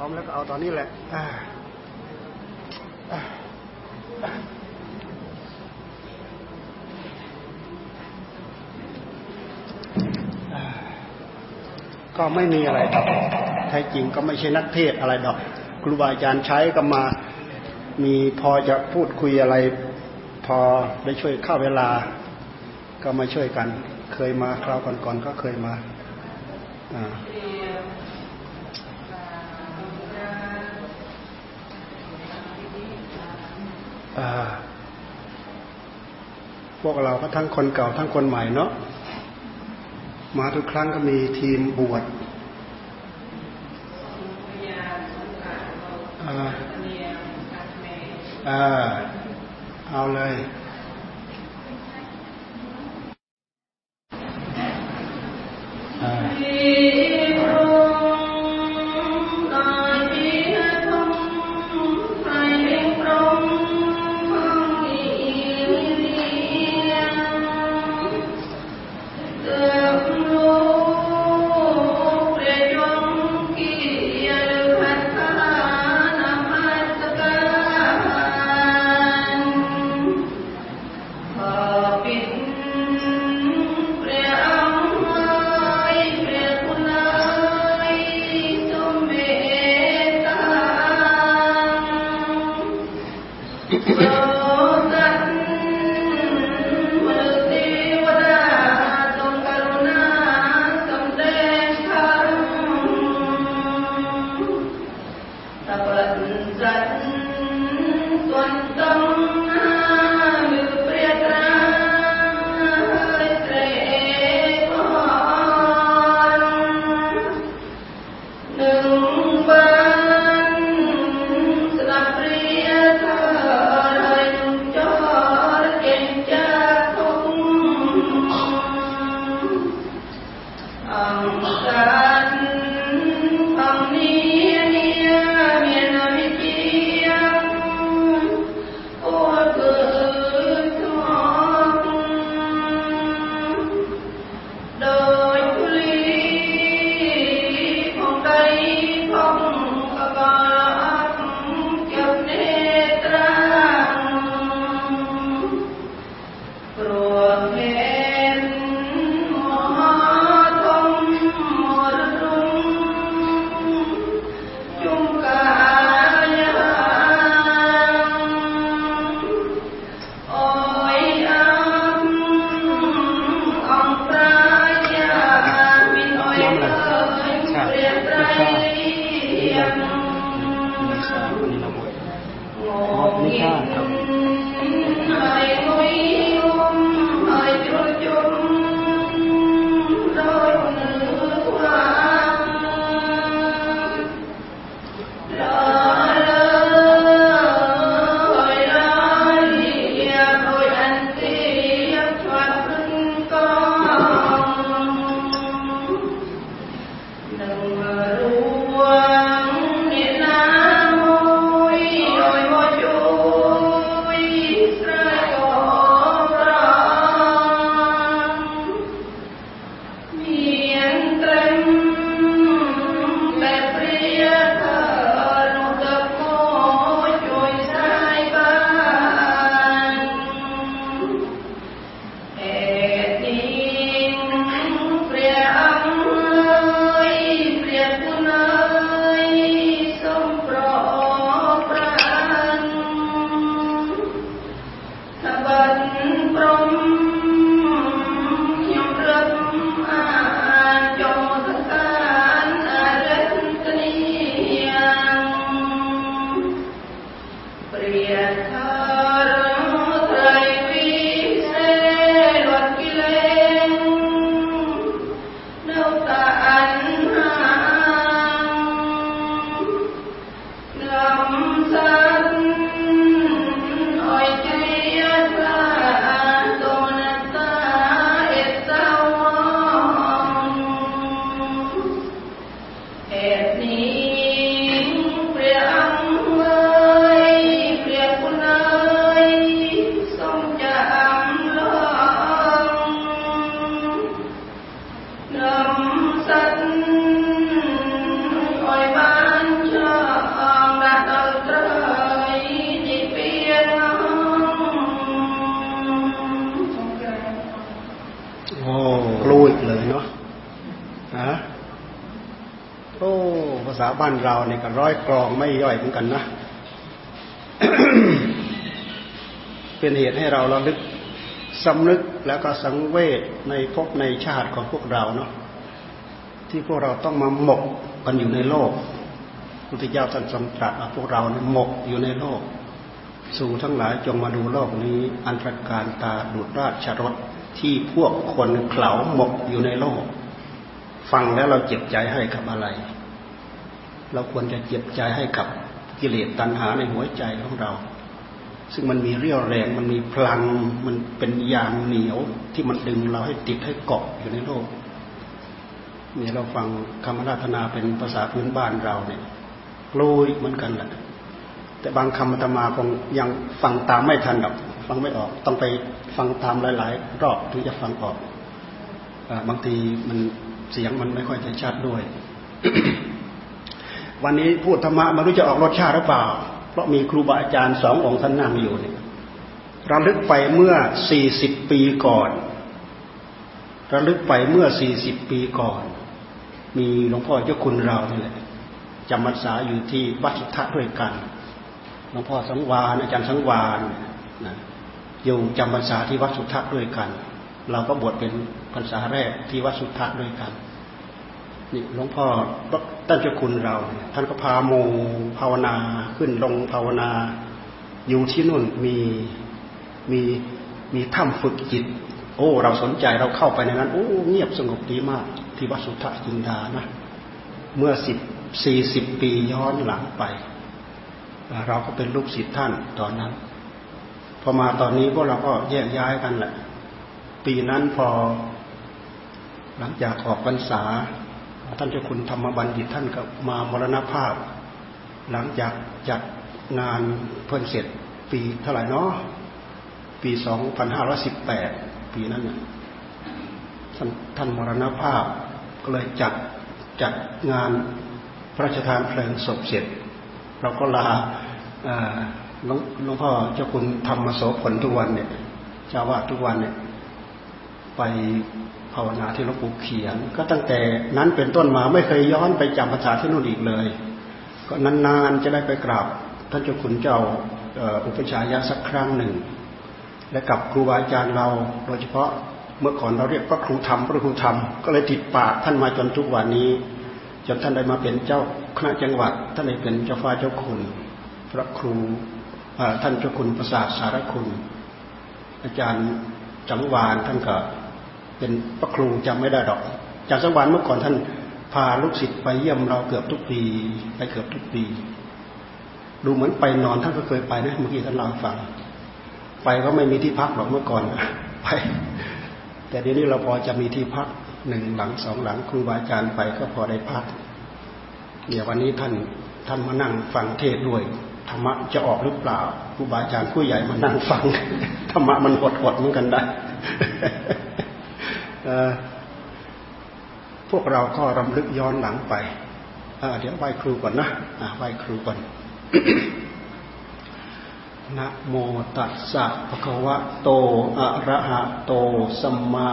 ร้อมแล้วก็เอาตอนนี้แหละก็ไม่มีอะไรดอกแท้จริงก็ไม่ใช่นักเทศอะไรดอก ครูบาอาจารย์ใช้ก็มา มีพอจะพูดคุยอะไร พอได้ช่วยเข้าเวลา ก็มาช่วยกัน เคยมาคราวก่อนๆก็เคยมา อ่า พวกเราก็ทั้งคนเก่าทั้งคนใหม่เนาะมาทุกครั้งก็มีทีมบวชอ่าเอาเลย บ้านเราเนี่ยก็ร้อยกรองไม่ย่อยเหมือนกันนะ เป็นเหตุให้เราระลึกสำนึกแล้วก็สังเวชในภพในชาติของพวกเราเนาะที่พวกเราต้องมาหมกกันอยู่ในโลกพุทธเจ้าท่านทรงตรัสว่าพวกเราเนี่ยหมกอยู่ในโลก สู่ทั้งหลายจงมาดูโลกนี้ อันตรการตาดุดราชรถที่พวกคนเข่าหมกอยู่ในโลก ฟังแล้วเราเจ็บใจให้กับอะไร เราควรจะเจ็บใจให้กับกิเลสตัณหาในหัวใจของเรา ซึ่งมันมีเรี่ยวแรงมันมีพลังมันเป็นยางเหนียวที่มันดึงเราให้ติดให้เกาะอยู่ในโลกเนี่ยเราฟังคำราธนาเป็นภาษาพื้นบ้านเราเนี่ยลุยเหมือนกันแหละแต่บางคำธรรมาคงยังฟังตามไม่ทันหรอกฟังไม่ออก ต้องไปฟังตามหลาย ๆ รอบถึงจะฟังออกบางทีมันเสียงมันไม่ค่อยจะชัดด้วย วันนี้พูดธรรมะม่รู้จะออกรสชาติหรือเปล่า เพราะมีครูบาอาจารย์สององค์ท่านนั่งอยู่เนี่ยระลึกไปเมื่อสี่สิบปีก่อน ระลึกไปเมื่อสี่สิบปีก่อน มีหลวงพ่อเจ้าคุณเรานี่แหละจำพรรษาอยู่ที่วัดสุทธะด้วยกัน หลวงพ่อสังวานอาจารย์สังวานนะอยู่จำพรรษาที่วัดสุทธะด้วยกัน เราก็บวชเป็นพรรษาแรกที่วัดสุทธะด้วยกัน นี่หลวงพ่อท่านเจ้าคุณเรา ท่านก็พาโมภาวนาขึ้นลงภาวนา อยู่ที่นู่นมีมีมีถ้ำฝึกจิต โอ้ เราสนใจเราเข้าไปในนั้น โอ้เงียบสงบดีมาก ที่วัดสุทธะจินดานะ เมื่อสิบสี่สิบปีย้อนหลังไป เราก็เป็นลูกศิษย์ท่านตอนนั้น พอมาตอนนี้พวกเราก็แยกย้ายกันแหละ ปีนั้นพอ หลังจากออกพรรษา ท่านเจ้าคุณธรรมบัณฑิตท่านก็มามรณภาพ หลังจากจัดงานเพิ่นเสร็จปีเท่าไหร่เนาะปีสองพันห้าร้อยสิบแปดปีนั้นท่านท่านมรณภาพก็เลยจัดจัดงานพระราชทานเพลิงศพเสร็จ เราก็ลาหลวงพ่อเจ้าคุณธรรมโสผลทุกวันเนี่ยเจ้าวาดทุกวันเนี่ยไป ภาวนาที่หลวงปู่เขียน ก็ตั้งแต่นั้นเป็นต้นมาไม่เคยย้อนไปจำภาษาที่นู่นอีกเลย ก็นานๆจะได้ไปกราบท่านเจ้าคุณเจ้าอุปชายะสักครั้งหนึ่ง และกับครูบาอาจารย์เราโดยเฉพาะเมื่อก่อนเราเรียกพระครูธรรมพระครูธรรมก็เลยติดปากท่านมาจนทุกวันนี้ จนท่านได้มาเป็นเจ้าคณะจังหวัด ท่านได้เป็นเจ้าฟ้าเจ้าคุณ พระครูท่านเจ้าคุณประสาทสารคุณ อาจารย์จังหวานท่านก็ เป็นพระครูจำไม่ได้ดอกจากสังวานเมื่อก่อนท่านพาลูกศิษย์ไปเยี่ยมเราเกือบทุกปีไปเกือบทุกปี ดูเหมือนไปนอนท่านก็เคยไปนะเมื่อกี้ท่านเล่าฟัง ไปก็ไม่มีที่พักหรอกเมื่อก่อนไป แต่เดี๋ยวนี้เราพอจะมีที่พักหนึ่งหลังสองหลังครูบาอาจารย์ไปก็พอได้พักเดี๋ยววันนี้ท่านท่านมานั่งฟังเทศด้วยธรรมะจะออกหรือเปล่าครูบาอาจารย์ผู้ใหญ่มานั่งฟังธรรมะมันหดหดเหมือนกันได้ พวกเราก็รำลึกย้อนหลังไปเดี๋ยวไหว้ครูก่อนนะไหว้ครูก่อนนะโมตัสสะภะคะวะโต อะระหะโต สัมมา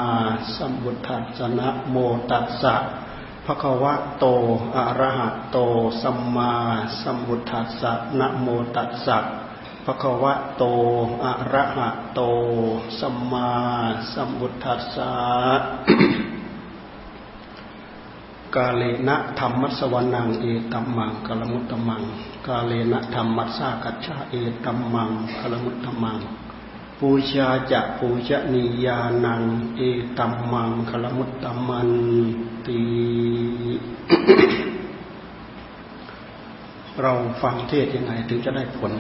สัมพุทธัสสะนะโมตัสสะภะคะวะโต อะระหะโต สัมมาสัมพุทธัสสะนะโมตัสสะ ภะควะโต อะระหะโต สัมมาสัมพุทธัสสะ กาเลนะธรรมัสวนังเอตัมมังกลมุตตมัง กาเลนะธรรมัสสากัจฉาเอตัมมังกลมุตตมัง ปูชาจะปูชนียานัง เอตัมมังกลมุตตมันตีเราฟังเทศยังไงถึงจะได้ผล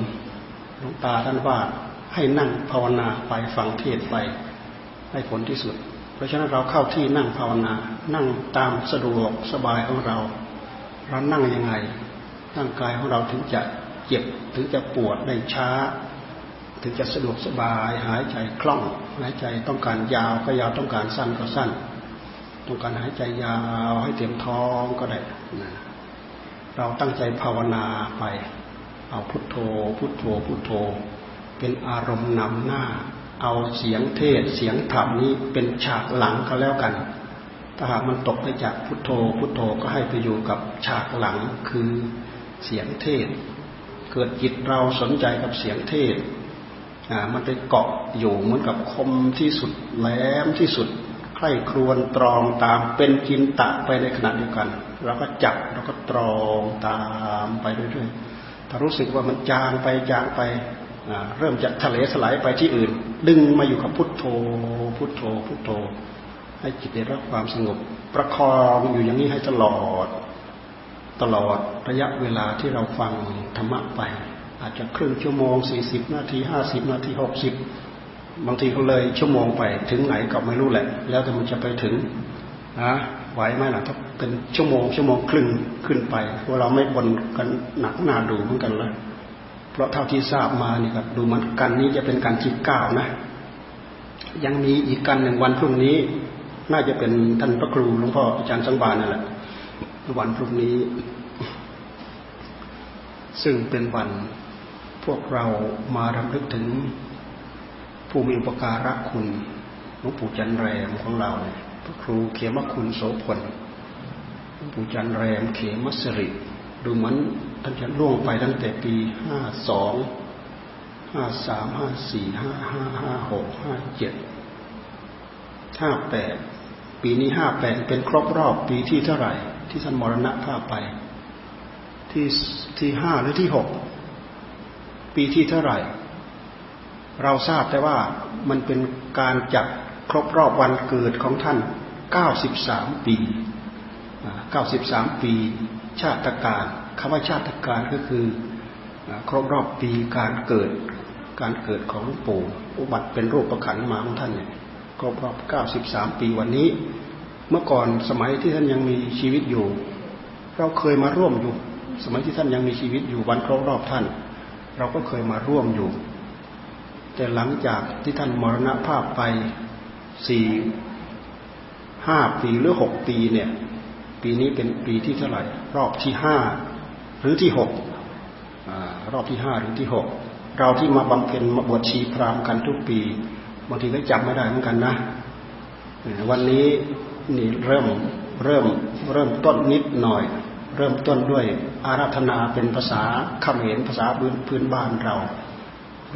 หลวงตาท่านว่าให้นั่งภาวนาไปฟังเทศไปได้ผลที่สุด เพราะฉะนั้นเราเข้าที่นั่งภาวนา นั่งตามสะดวกสบายของเราเรานั่งยังไงร่างกายของเราถึงจะเจ็บถึงจะปวดได้ช้า ถึงจะสะดวกสบายหายใจคล่องหายใจต้องการยาวก็ยาวต้องการสั้นก็สั้น ต้องการหายใจยาวให้เต็มท้องก็ได้นะเราตั้งใจภาวนาไป เอาพุทโธ พุทโธ พุทโธ เป็นอารมณ์นำหน้า เอาเสียงเทศเสียงธรรมนี้เป็นฉากหลังก็แล้วกัน ถ้าหากมันตกไปจากพุทโธ พุทโธก็ให้ไปอยู่กับฉากหลังคือเสียงเทศ เกิดจิตเราสนใจกับเสียงเทศมันไปเกาะอยู่เหมือนกับคมที่สุดแหลมที่สุดใคร่ครวญตรองตามเป็นจินตะไปในขณะเดียวกัน เราก็จับเราก็ตรองตามไปเรื่อยๆ ถ้ารู้สึกว่ามันจางไปจางไปเริ่มจะทะเลสลายไปที่อื่น ดึงมาอยู่กับพุทโธ พุทโธ พุทโธ ให้จิตได้รับความสงบ ประคองอยู่อย่างนี้ให้ตลอด ตลอดระยะเวลาที่เราฟังธรรมะไป อาจจะครึ่งชั่วโมงสี่สิบนาทีห้าสิบนาทีหกสิบบางทีก็เลยชั่วโมงไปถึงไหนก็ไม่รู้แหละ แล้วแต่มันจะไปถึงนะ ไหวไหมล่ะถ้าเป็นชั่วโมงชั่วโมงครึ่งขึ้นไปพวกเราไม่บนกันหนักหนาดูเหมือนกันเลยเพราะเท่าที่ทราบมานี่ครับดูมันกันนี้จะเป็นการที่เก้านะ ยังมีอีกกันหนึ่งวันพรุ่งนี้ น่าจะเป็นท่านพระครูหลวงพ่ออาจารย์สังบาลนั่นแหละวันพรุ่งนี้ ซึ่งเป็นวันพวกเรามารำลึกถึงผู้มีอุปการะคุณหลวงปู่จันแรมของเราพระ ครูเขมคุณโสพลหลวงปู่จันแรมเขมสริดูเหมือนท่านจะล่วงไปตั้งแต่ปีห้าสองห้าสามห้าสี่ห้าห้าห้าหกห้าเจ็ดห้าแปดปีนี้ห้าแปดเป็นครบรอบปีที่เท่าไหร่ ที่ท่านมรณภาพไป ที่ที่ห้าหรือที่หกปีที่เท่าไหร่ เราทราบแต่ว่ามันเป็นการจัด ครบรอบวันเกิดของท่าน 93 ปี 93 ปี ชาติการคำว่าชาติการก็คือครบรอบปีการเกิด การเกิดของหลวงปู่อุบัติเป็นรูปประขันมาของท่านเนี่ยครบรอบ 93 ปีวันนี้ เมื่อก่อนสมัยที่ท่านยังมีชีวิตอยู่ เราเคยมาร่วมอยู่ สมัยที่ท่านยังมีชีวิตอยู่วันครบรอบท่าน เราก็เคยมาร่วมอยู่ แต่หลังจากที่ท่านมรณภาพไป สี่ห้าปีหรือหกปีเนี่ย ปีนี้เป็นปีที่เท่าไหร่ รอบที่ห้าหรือที่หกรอบที่ห้าหรือที่หกเราที่มาบำเพ็ญมาบวชชีพรามกันทุกปีบางทีก็จำไม่ได้เหมือนกันนะวันนี้นี่เริ่มเริ่มเริ่มต้นนิดหน่อย เริ่มต้นด้วยอาราธนาเป็นภาษาเขมรภาษาพื้นพื้นบ้านเรา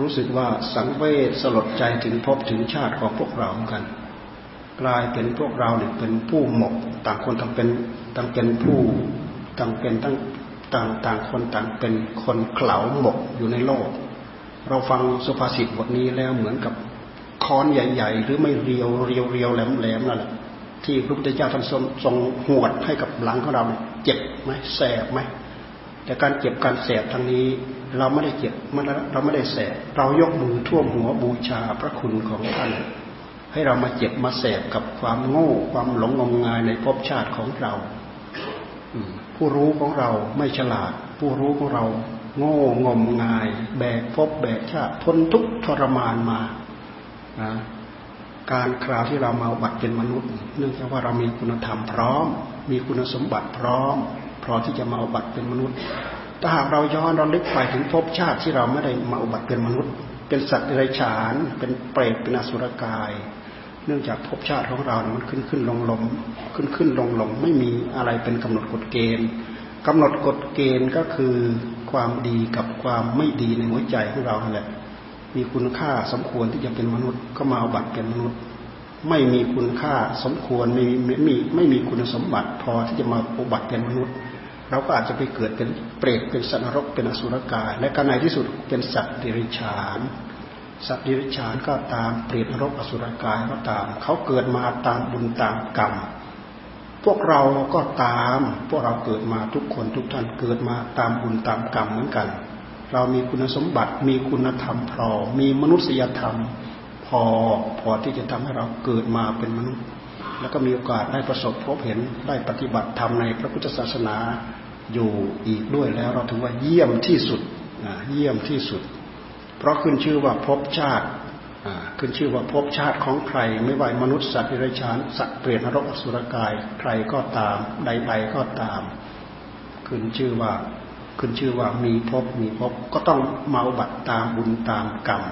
รู้สึกว่าสังเวชสลดใจถึงพบถึงชาติของพวกเราเหมือนกัน กลายเป็นพวกเราเนี่ยเป็นผู้หมก ต่างคนต่างเป็นต่างเป็นผู้ต่างเป็นตั้งต่างต่างคนต่างเป็นคนเข่าหมกอยู่ในโลก เราฟังสุภาษิตบทนี้แล้วเหมือนกับค้อนใหญ่ ๆ หรือไม่เรียวเรียวเรียวแหลมแหลมนั่นแหละที่พระพุทธเจ้าท่านทรงหวดให้กับหลังของเราเจ็บไหมแสบไหม แต่การเจ็บการแสบทางนี้ เราไม่ได้เจ็บเราไม่ได้แสบเรายกมือท่วมหัวบูชาพระคุณของท่านให้เรามาเจ็บมาแสบกับความโง่ความหลงงมงายในภพชาติของเราผู้รู้ของเราไม่ฉลาด ผู้รู้ของเราโง่งมงาย แบกภพแบกชาติทนทุกข์ทรมานมาการคราวที่เรามาบัตรเป็นมนุษย์ เนื่องจากว่าเรามีคุณธรรมพร้อม มีคุณสมบัติพร้อม พอที่จะมาอุบัติเป็นมนุษย์ ถ้าหากเราย้อนเราลึกไปถึงภพชาติที่เราไม่ได้มาอุบัติเป็นมนุษย์ เป็นสัตว์ไรฉาน เป็นเปรตเป็นอสุรกาย เนื่องจากภพชาติของเรามันขึ้นขึ้นลงลงขึ้นขึ้นลงลงไม่มีอะไรเป็นกำหนดกฎเกณฑ์กำหนดกฎเกณฑ์ก็คือความดีกับความไม่ดีในหัวใจของเราแหละ มีคุณค่าสมควรที่จะเป็นมนุษย์ก็มาอุบัติเป็นมนุษย์ไม่มีคุณค่าสมควรม่ไม่มีไม่มีคุณสมบัติพอที่จะมาอุบัติเป็นมนุษย์ เราก็อาจจะไปเกิดเป็นเปรตเป็นสัตว์นรกเป็นอสุรกาย และก็ในที่สุดเป็นสัตว์ดิริชานสัตว์ดิริชานก็ตามเปรตนรกอสุรกายก็ตาม เขาเกิดมาตามบุญตามกรรม พวกเราก็ตาม พวกเราเกิดมาทุกคนทุกท่านเกิดมาตามบุญตามกรรมเหมือนกัน เรามีคุณสมบัติมีคุณธรรมพอมีมนุษยธรรม พอพอที่จะทำให้เราเกิดมาเป็นมนุษย์ แล้วก็มีโอกาสได้ประสบพบเห็นได้ปฏิบัติธรรมในพระพุทธศาสนา อยู่อีกด้วยแล้วเราถือว่าเยี่ยมที่สุดเยี่ยมที่สุด เพราะขึ้นชื่อว่าภพชาติขึ้นชื่อว่าภพชาติของใคร ไม่ว่ามนุษย์สัตว์ดิรกชันสัตว์เปรตนรกอสุรกาย ใครก็ตาม ใดๆก็ตาม ขึ้นชื่อว่าขึ้นชื่อว่ามีภพมีภพก็ต้องมาอุบัติตามบุญตามกรรม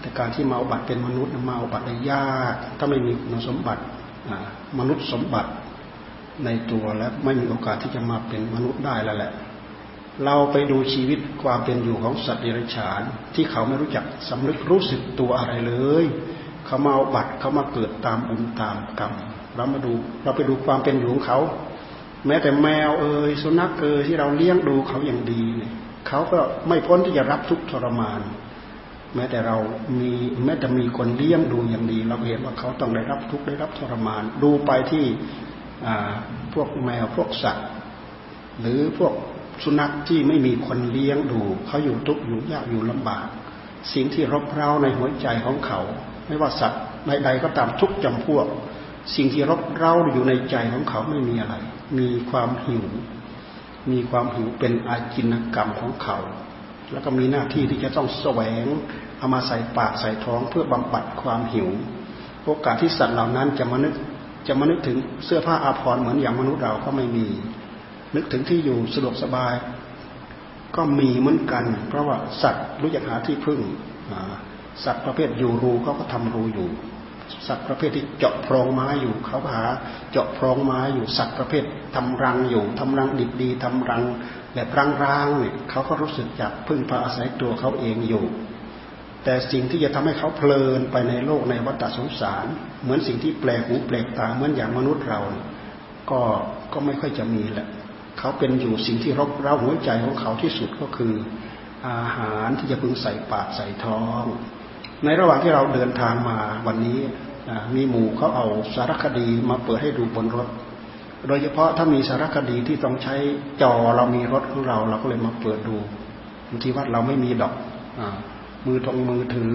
แต่การที่มาอุบัติเป็นมนุษย์มาอุบัติได้ยาก ถ้าไม่มีคุณสมบัติมนุษย์สมบัติ ในตัวและไม่มีโอกาสที่จะมาเป็นมนุษย์ได้แล้วแหละ เราไปดูชีวิตความเป็นอยู่ของสัตว์เดรัจฉาน ที่เขาไม่รู้จักสำนึกรู้สึกตัวอะไรเลย เขามาเอาบัตรเขามาเกิดตามบุญตามกรรมเรามาดูเราไปดูความเป็นอยู่ของเขา แม้แต่แมวเอ่ยสุนัขเอ่ยที่เราเลี้ยงดูเขาอย่างดี เขาก็ไม่พ้นที่จะรับทุกทรมานแม้แต่เรามีแม้แต่มีคนเลี้ยงดูอย่างดี เราเห็นว่าเขาต้องได้รับทุกได้รับทรมาน ดูไปที่ พวกแมวพวกสัตว์ หรือพวกสุนัขที่ไม่มีคนเลี้ยงดู เขาอยู่ทุกข์อยู่ยากอยู่ลำบาก สิ่งที่รบเร้าในหัวใจของเขา ไม่ว่าสัตว์ใดๆก็ตามทุกจำพวก สิ่งที่รบเร้าอยู่ในใจของเขาไม่มีอะไร มีความหิว มีความหิวเป็นอาจินกรรมของเขา แล้วก็มีหน้าที่ที่จะต้องแสวงเอามาใส่ปากใส่ท้องเพื่อบำบัดความหิว โอกาสที่สัตว์เหล่านั้นจะมานึก จะมานึกถึงเสื้อผ้าอาภรณ์เหมือนอย่างมนุษย์เราก็ไม่มี นึกถึงที่อยู่สะดวกสบาย ก็มีเหมือนกัน เพราะว่าสัตว์รู้จักหาที่พึ่งสัตว์ประเภทอยู่รูเขาก็ทำรูอยู่ สัตว์ประเภทที่เจาะโพรงไม้อยู่เขาหา เจาะโพรงไม้อยู่สัตว์ประเภททำรังอยู่ทำรังดิบดีทำรังแบบร้างๆเนี่ยเขาก็รู้สึกจากพึ่งพาอาศัยตัวเขาเองอยู่ แต่สิ่งที่จะทำให้เขาเพลินไปในโลกในวัฏสงสาร เหมือนสิ่งที่แปลกหูแปลกตาเหมือนอย่างมนุษย์เรา ก็ก็ไม่ค่อยจะมีแหละเขาเป็นอยู่สิ่งที่รบเร้าหัวใจของเขาที่สุดก็คือ อาหารที่จะพึงใส่ปากใส่ท้อง ในระหว่างที่เราเดินทางมาวันนี้มีหมู่เขาเอาสารคดีมาเปิดให้ดูบนรถ โดยเฉพาะถ้ามีสารคดีที่ต้องใช้จอเรามีรถของเรา เราก็เลยมาเปิดดูที่วัดเราไม่มีดอก มือตรงมือถือ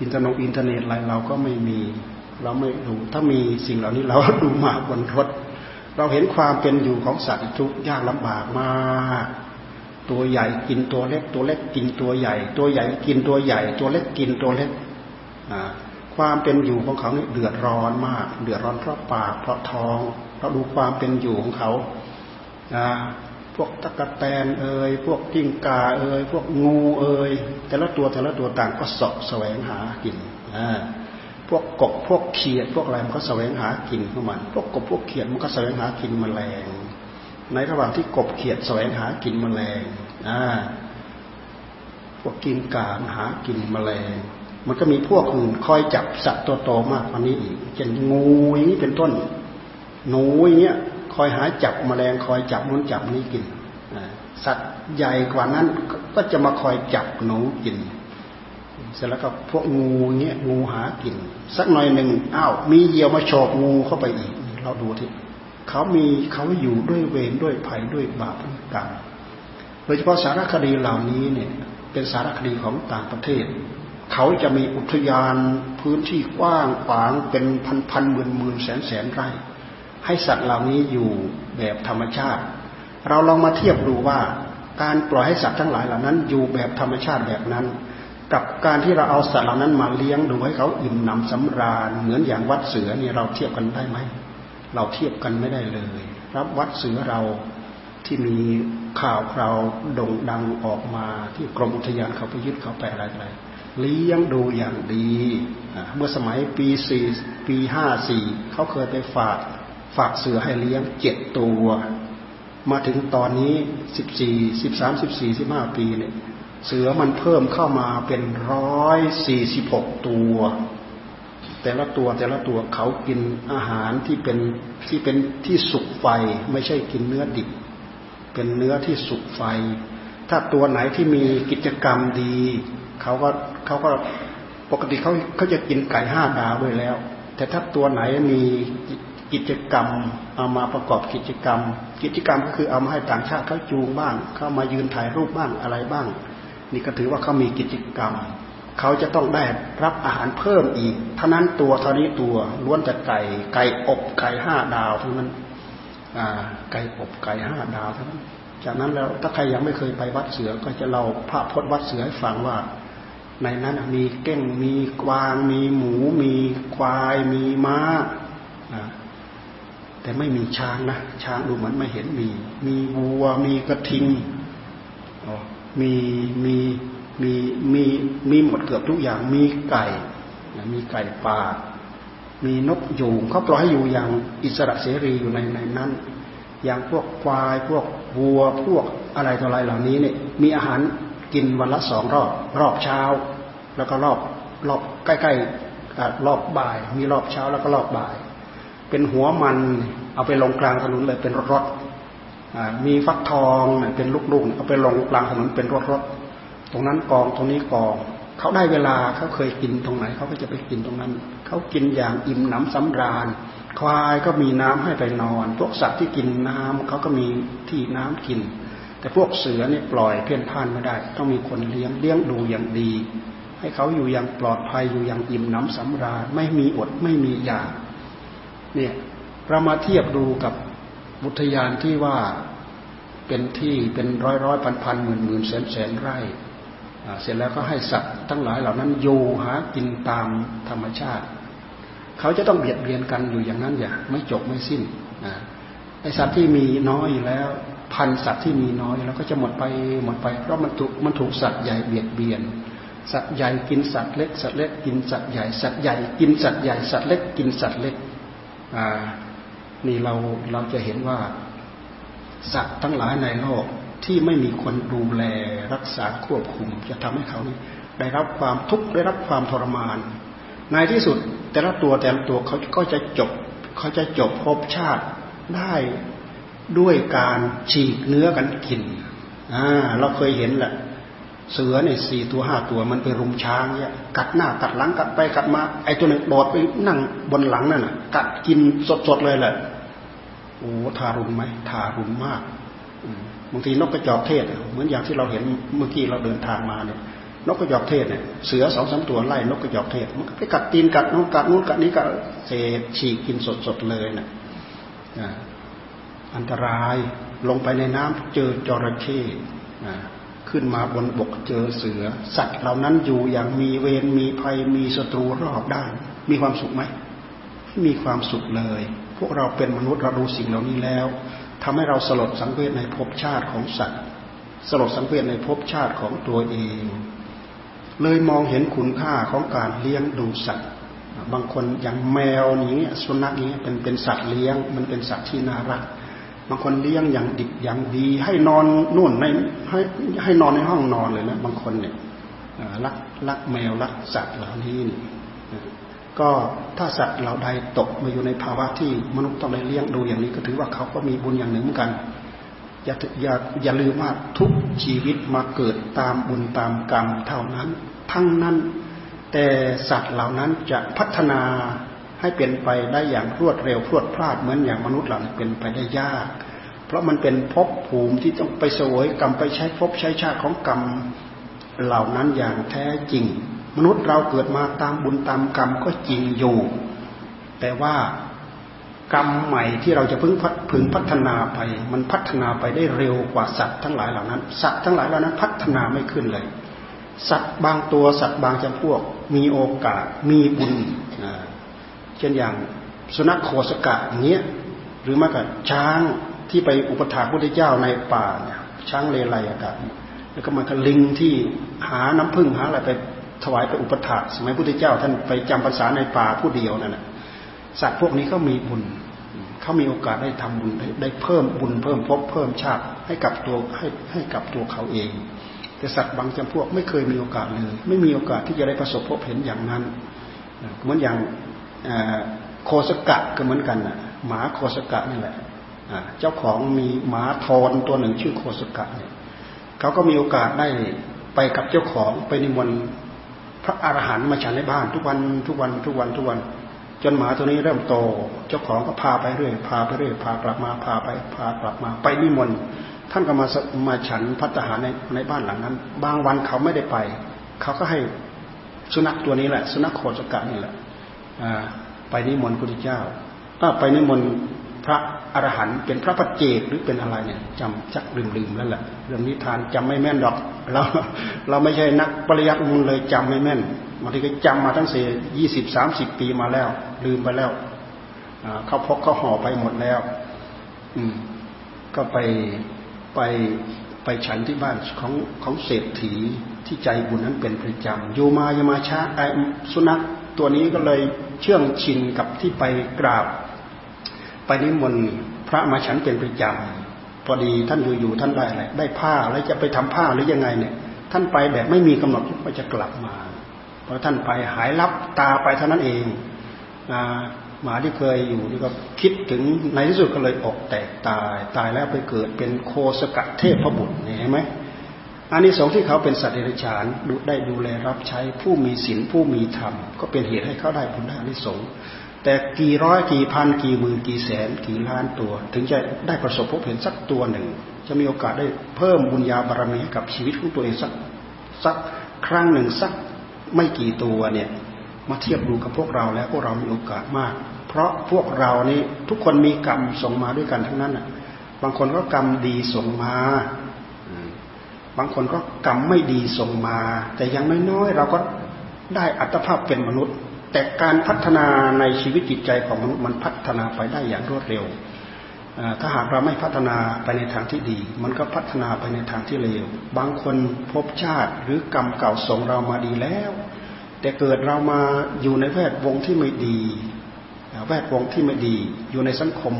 อินเทอร์เน็ตอินเทอร์เน็ตอะไรเราก็ไม่มี เราไม่ดูถ้ามีสิ่งเหล่านี้เราดูมาบนรถ เราเห็นความเป็นอยู่ของสัตว์ทุกยากลำบากมากตัวใหญ่กินตัวเล็ก ตัวเล็กกินตัวใหญ่ ตัวใหญ่กินตัวใหญ่ ตัวเล็กกินตัวเล็กความเป็นอยู่ของเขาเนี่ยเดือดร้อนมาก เดือดร้อนเพราะปากเพราะท้อง เราดูความเป็นอยู่ของเขา พวกตะกะแตนเอ่ยพวกกิ้งกาเอ่ยพวกงูเอ่ยแต่ละตัวแต่ละตัวต่างก็สาะแสวงหากินอ่าพวกกบพวกเขียดพวกอะไรมันก็แสวงหากินของมัน พวกกบพวกเขียดมันก็แสวงหากินแมลง ในระหว่างที่กบเขียดแสวงหากินแมลงอ่าพวกกิ้งกาหากินแมลง มันก็มีพวกอื่นคอยจับสัตว์ตัวโตมากกว่านี้อีกเช่นงูอย่างนี้เป็นต้นหนูอย่างเงี้ย คอยหาจับมแมลงคอยจับนู้นจับนี้กินสัตว์ใหญ่กว่านั้นก็จะมาคอยจับหนูกิน เสร็จแล้วก็พวกงูเงี้ยงูหากิน สักหน่อยหนึ่งอ้าวมีเหยี่ยวมาโฉบงูเข้าไปอีก เราดูที่เขามีเขาอยู่ด้วยเวรด้วยภัยด้วยบาปด้วยกรรมโดยเฉพาะสารคดีเหล่านี้เนี่ย เป็นสารคดีของต่างประเทศ เขาจะมีอุทยานพื้นที่กว้างขวางเป็นพันพันหมื่นหมื่นแสนแสนไร่ ให้สัตว์เหล่านี้อยู่แบบธรรมชาติ เราลองมาเทียบดูว่าการปล่อยให้สัตว์ทั้งหลายเหล่านั้น อยู่แบบธรรมชาติแบบนั้น กับการที่เราเอาสัตว์เหล่านั้นมาเลี้ยงดูให้เขาอิ่มหนำสำราญ เหมือนอย่างวัดเสือนี่เราเทียบกันได้ไหมเราเทียบกันไม่ได้เลย รับวัดเสือเราที่มีข่าวคราวโด่งดังออกมาที่กรมอุทยานเขาไปยึดเขาไปอะไรอะไรเลี้ยงดูอย่างดี เมื่อสมัยปีสี่ปีห้าสี่เขาเคยไปฝาก ฝากเสือให้เลี้ยงเจ็ดตัว มาถึงตอนนี้สิบสี่สิบสามสิบสี่สิบห้าปีเนี่ยเสือมันเพิ่มเข้ามาเป็นร้อยสี่สิบหกตัว แต่ละตัวแต่ละตัวเขากินอาหารที่เป็นที่เป็นที่สุกไฟไม่ใช่กินเนื้อดิบ เป็นเนื้อที่สุกไฟ ถ้าตัวไหนที่มีกิจกรรมดีเขาก็เขาก็ปกติเขาเขาจะกินไก่ห้าดาวด้วยแล้ว แต่ถ้าตัวไหนมี กิจกรรม เอามาประกอบกิจกรรม กิจกรรมก็คือเอามาให้ต่างชาติเขาจูงบ้าง เข้ามายืนถ่ายรูปบ้างอะไรบ้าง นี่ก็ถือว่าเขามีกิจกรรม เขาจะต้องได้รับอาหารเพิ่มอีกเท่านั้นตัวเท่านี้ตัวล้วนแต่ไก่ไก่อบไก่ห้าดาวทั้งนั้นไก่อบไก่ห้าดาวทั้งนั้นจากนั้นแล้วถ้าใครยังไม่เคยไปวัดเสือก็จะเล่าพระพจน์วัดเสือให้ฟังว่า ในนั้นมีเก้งมีกวาง มีหมู มีควาย มีม้า แต่ไม่มีช้างนะช้างดูเหมือนไม่เห็นมี มีวัวมีกระทิงมีมีมีมีมีหมดเกือบทุกอย่างมีไก่มีไก่ป่า มีนกอยู่เขาปล่อยให้อยู่อย่างอิสระเสรีอยู่ในในนั้น อย่างพวกควายพวกวัวพวกอะไรต่ออะไรเหล่านี้เนี่ยมีอาหารกินวันละสองรอบ รอบเช้า แล้วก็รอบรอบใกล้ๆรอบบ่าย มีรอบเช้าแล้วก็รอบบ่าย เป็นหัวมัน เอาไปลงกลางถนนเลยเป็นรถรถมีฟักทองเป็นลูกๆเอาไปลงกลางถนนเป็นรถรถตรงนั้นกองตรงนี้กอง เขาได้เวลาเขาเคยกินตรงไหน เขาก็จะไปกินตรงนั้น เขากินอย่างอิ่มหนำสำราญ ควายก็มีน้ำให้ไปนอน พวกสัตว์ที่กินน้ำเขาก็มีที่น้ำกิน แต่พวกเสือเนี่ยปล่อยเพี้ยนพ่านไม่ได้ ต้องมีคนเลี้ยงเลี้ยงดูอย่างดี ให้เขาอยู่อย่างปลอดภัยอยู่อย่างอิ่มหนำสำราญไม่มีอดไม่มีอยาก เนี่ยเรามาเทียบดูกับบุทยานที่ว่าเป็นที่เป็นร้อยร้อยพันพันหมื่นหมื่นแสนแสนไร่เสร็จแล้วก็ให้สัตว์ทั้งหลายเหล่านั้นอยู่หากินตามธรรมชาติ เขาจะต้องเบียดเบียนกันอยู่อย่างนั้นอย่างไม่จบไม่สิ้นไอสัตว์ที่มีน้อยอยู่แล้ว พันสัตว์ที่มีน้อยแล้วก็จะหมดไปหมดไป เพราะมันถูกมันถูกสัตว์ใหญ่เบียดเบียน สัตว์ใหญ่กินสัตว์เล็ก สัตว์เล็กกินสัตว์ใหญ่สัตว์ใหญ่กินสัตว์ใหญ่สัตว์เล็กกินสัตว์เล็ก นี่เราเราจะเห็นว่า สัตว์ทั้งหลายในโลกที่ไม่มีคนดูแลรักษาควบคุม จะทำให้เขานี่ได้รับความทุกข์ได้รับความทรมาน ในที่สุดแต่ละตัวแต่ละตัวเขาก็จะจบ เขาจะจบภพชาติได้ด้วยการฉีกเนื้อกันกิน อ่า เราเคยเห็นแหละ เสือเนี่ยสี่ตัวห้าตัวมันไปรุมช้างเนี่ยกัดหน้ากัดหลังกัดไปกัดมา ไอ้ตัวหนึ่งโดดไปนั่งบนหลังนั่นน่ะ กัดกินสดๆเลยแหละโอ้ทารุณไหมทารุณมากบางทีนกกระจอกเทศ เหมือนอย่างที่เราเห็นเมื่อกี้เราเดินทางมาเนี่ย นกกระจอกเทศเนี่ยเสือสองสามตัวไล่นกกระจอกเทศมันไปกัดตีนกัดนู้นกัดนู้นกัดนี้กัดเศษฉีกกินสดๆเลยนะอันตรายลงไปในน้ำเจอจระเข้ ขึ้นมาบนบกเจอเสือ สัตว์เหล่านั้นอยู่อย่างมีเวรมีภัยมีศัตรูรอบด้านมีความสุขไหมมีความสุขเลย พวกเราเป็นมนุษย์เราดูสิ่งเหล่านี้แล้วทำให้เราสลดสังเวชในภพชาติของสัตว์ สลดสังเวชในภพชาติของตัวเอง เลยมองเห็นคุณค่าของการเลี้ยงดูสัตว์ บางคนอย่างแมวนี้สุนัขนี้เป็นเป็นสัตว์เลี้ยง มันเป็นสัตว์ที่น่ารัก บางคนเลี้ยงอย่างดิบอย่างดี ให้นอนนู่นในให้ให้นอนในห้องนอนเลยนะบางคนเนี่ยรักรักแมวรักสัตว์เหล่านี้นี่ก็ถ้าสัตว์เราใดตกมาอยู่ในภาวะที่มนุษย์ต้องได้เลี้ยงดูอย่างนี้ ก็ถือว่าเขาก็มีบุญอย่างหนึ่งเหมือนกัน อย่าอย่าอย่าลืมว่าทุกชีวิตมาเกิดตามบุญตามกรรมเท่านั้น ทั้งนั้น แต่สัตว์เหล่านั้นจะพัฒนา ให้เป็นไปได้อย่างรวดเร็วพรวดพลาดเหมือนอย่างมนุษย์เราเป็นไปได้ยาก เพราะมันเป็นภพภูมิที่ต้องไปเสวยกรรมไปใช้ภพใช้ชาติของกรรมเหล่านั้นอย่างแท้จริง มนุษย์เราเกิดมาตามบุญตามกรรมก็จริงอยู่ แต่ว่ากรรมใหม่ที่เราจะพึ่งพึงพัฒนาไป มันพัฒนาไปได้เร็วกว่าสัตว์ทั้งหลายเหล่านั้น สัตว์ทั้งหลายเหล่านั้นพัฒนาไม่ขึ้นเลย สัตว์บางตัวสัตว์บางจำพวก มีโอกาสมีบุญ เช่นอย่างสุนัขโคสกะเงี้ยหรือมากับช้างที่ไปอุปถากพุทธเจ้าในป่าเนี่ยช้างเลไลอากาศแล้วก็มากับลิงที่หาน้ำพึ่งหาอะไรไปถวายไปอุปถากสมัยพุทธเจ้า ท่านไปจำภาษาในป่าผู้เดียวนั่นแหะสัตว์พวกนี้เขามีบุญเขามีโอกาสได้ทำบุญได้เพิ่มบุญเพิ่มพบเพิ่มชาติให้กับตัวให้ให้กับตัวเขาเอง แต่สัตว์บางจำพวกไม่เคยมีโอกาสเลย ไม่มีโอกาสที่จะได้ประสบพบเห็นอย่างนั้นเหมือนอย่าง โคสกะก็เหมือนกันนะหมาโคสกะนี่แหละเจ้าของมีหมาทอนตัวหนึ่งชื่อโคสกะเนี่ยเขาก็มีโอกาสได้ไปกับเจ้าของไปนิมนต์พระอรหันต์มาฉันในบ้านทุกวันทุกวันทุกวันทุกวัน จนหมาตัวนี้เริ่มโต เจ้าของก็พาไปเรื่อยพาไปเรื่อยพากลับมาพาไปพากลับมาไปนิมนต์ท่านก็มามาฉันพัฒหารในในบ้านหลังนั้น บางวันเขาไม่ได้ไป เขาก็ให้สุนัขตัวนี้แหละ สุนัขโคจกะนี่แหละ ไปนิมนต์พระพุทธเจ้าไปนิมนต์พระอรหันต์เป็นพระปัจเจกหรือเป็นอะไรเนี่ยจำจักลืมๆแล้วแหละเรื่องนิทานจำไม่แม่นดอกเราเราไม่ใช่นักปริยัติมุลเลยจำไม่แม่นบางทีก็จำมาตั้งสี่ยี่สิบสามสิบปีมาแล้ว ลืมไปแล้วเขาพกเขาห่อไปหมดแล้ว อืม ก็ไปไปไปฉันที่บ้านของของเศรษฐีที่ใจบุญนั้นเป็นประจำโยมายมาชาไอสุนัข ตัวนี้ก็เลยเชื่องชินกับที่ไปกราบ ไปนิมนต์พระมาฉันเป็นประจำพอดีท่านอยู่ๆท่านได้อะไรได้ผ้าแล้วจะไปทำผ้าหรือยังไงเนี่ย ท่านไปแบบไม่มีกำหนดว่าจะกลับมาพอท่านไปหายลับตาไปเท่านั้นเองหมาที่เคยอยู่นี่ก็คิดถึงในที่สุดก็เลยออกแตกตายตายแล้วไปเกิดเป็นโคสกะเทพบุตรเห็นไหม อันนี้สองที่เขาเป็นสัตว์เดรัจฉานดูได้ดูแลรับใช้ผู้มีศีลผู้มีธรรม ก็เป็นเหตุให้เขาได้ผลได้นิสงแต่กี่ร้อยกี่พันกี่หมื่นกี่แสนกี่ล้านตัว ถึงจะได้ประสบพบเห็นสักตัวหนึ่ง จะมีโอกาสได้เพิ่มบุญญาบารมีกับชีวิตของตัวเองสักสักครั้งหนึ่งสักไม่กี่ตัวเนี่ยมาเทียบดูกับพวกเราแล้วพวกเรามีโอกาสมาก เพราะพวกเรานี่ทุกคนมีกรรมส่งมาด้วยกันทั้งนั้นอะบางคนก็กรรมดีส่งมา บางคนก็กรรมไม่ดีส่งมา แต่ยังน้อยๆเราก็ได้อัตภาพเป็นมนุษย์ แต่การพัฒนาในชีวิตจิตใจของมนุษย์มันพัฒนาไปได้อย่างรวดเร็วถ้าหากเราไม่พัฒนาไปในทางที่ดี มันก็พัฒนาไปในทางที่เลว บางคนพบชาติหรือกรรมเก่าส่งเรามาดีแล้ว แต่เกิดเรามาอยู่ในแวดวงที่ไม่ดี แวดวงที่ไม่ดี อยู่ในสังคม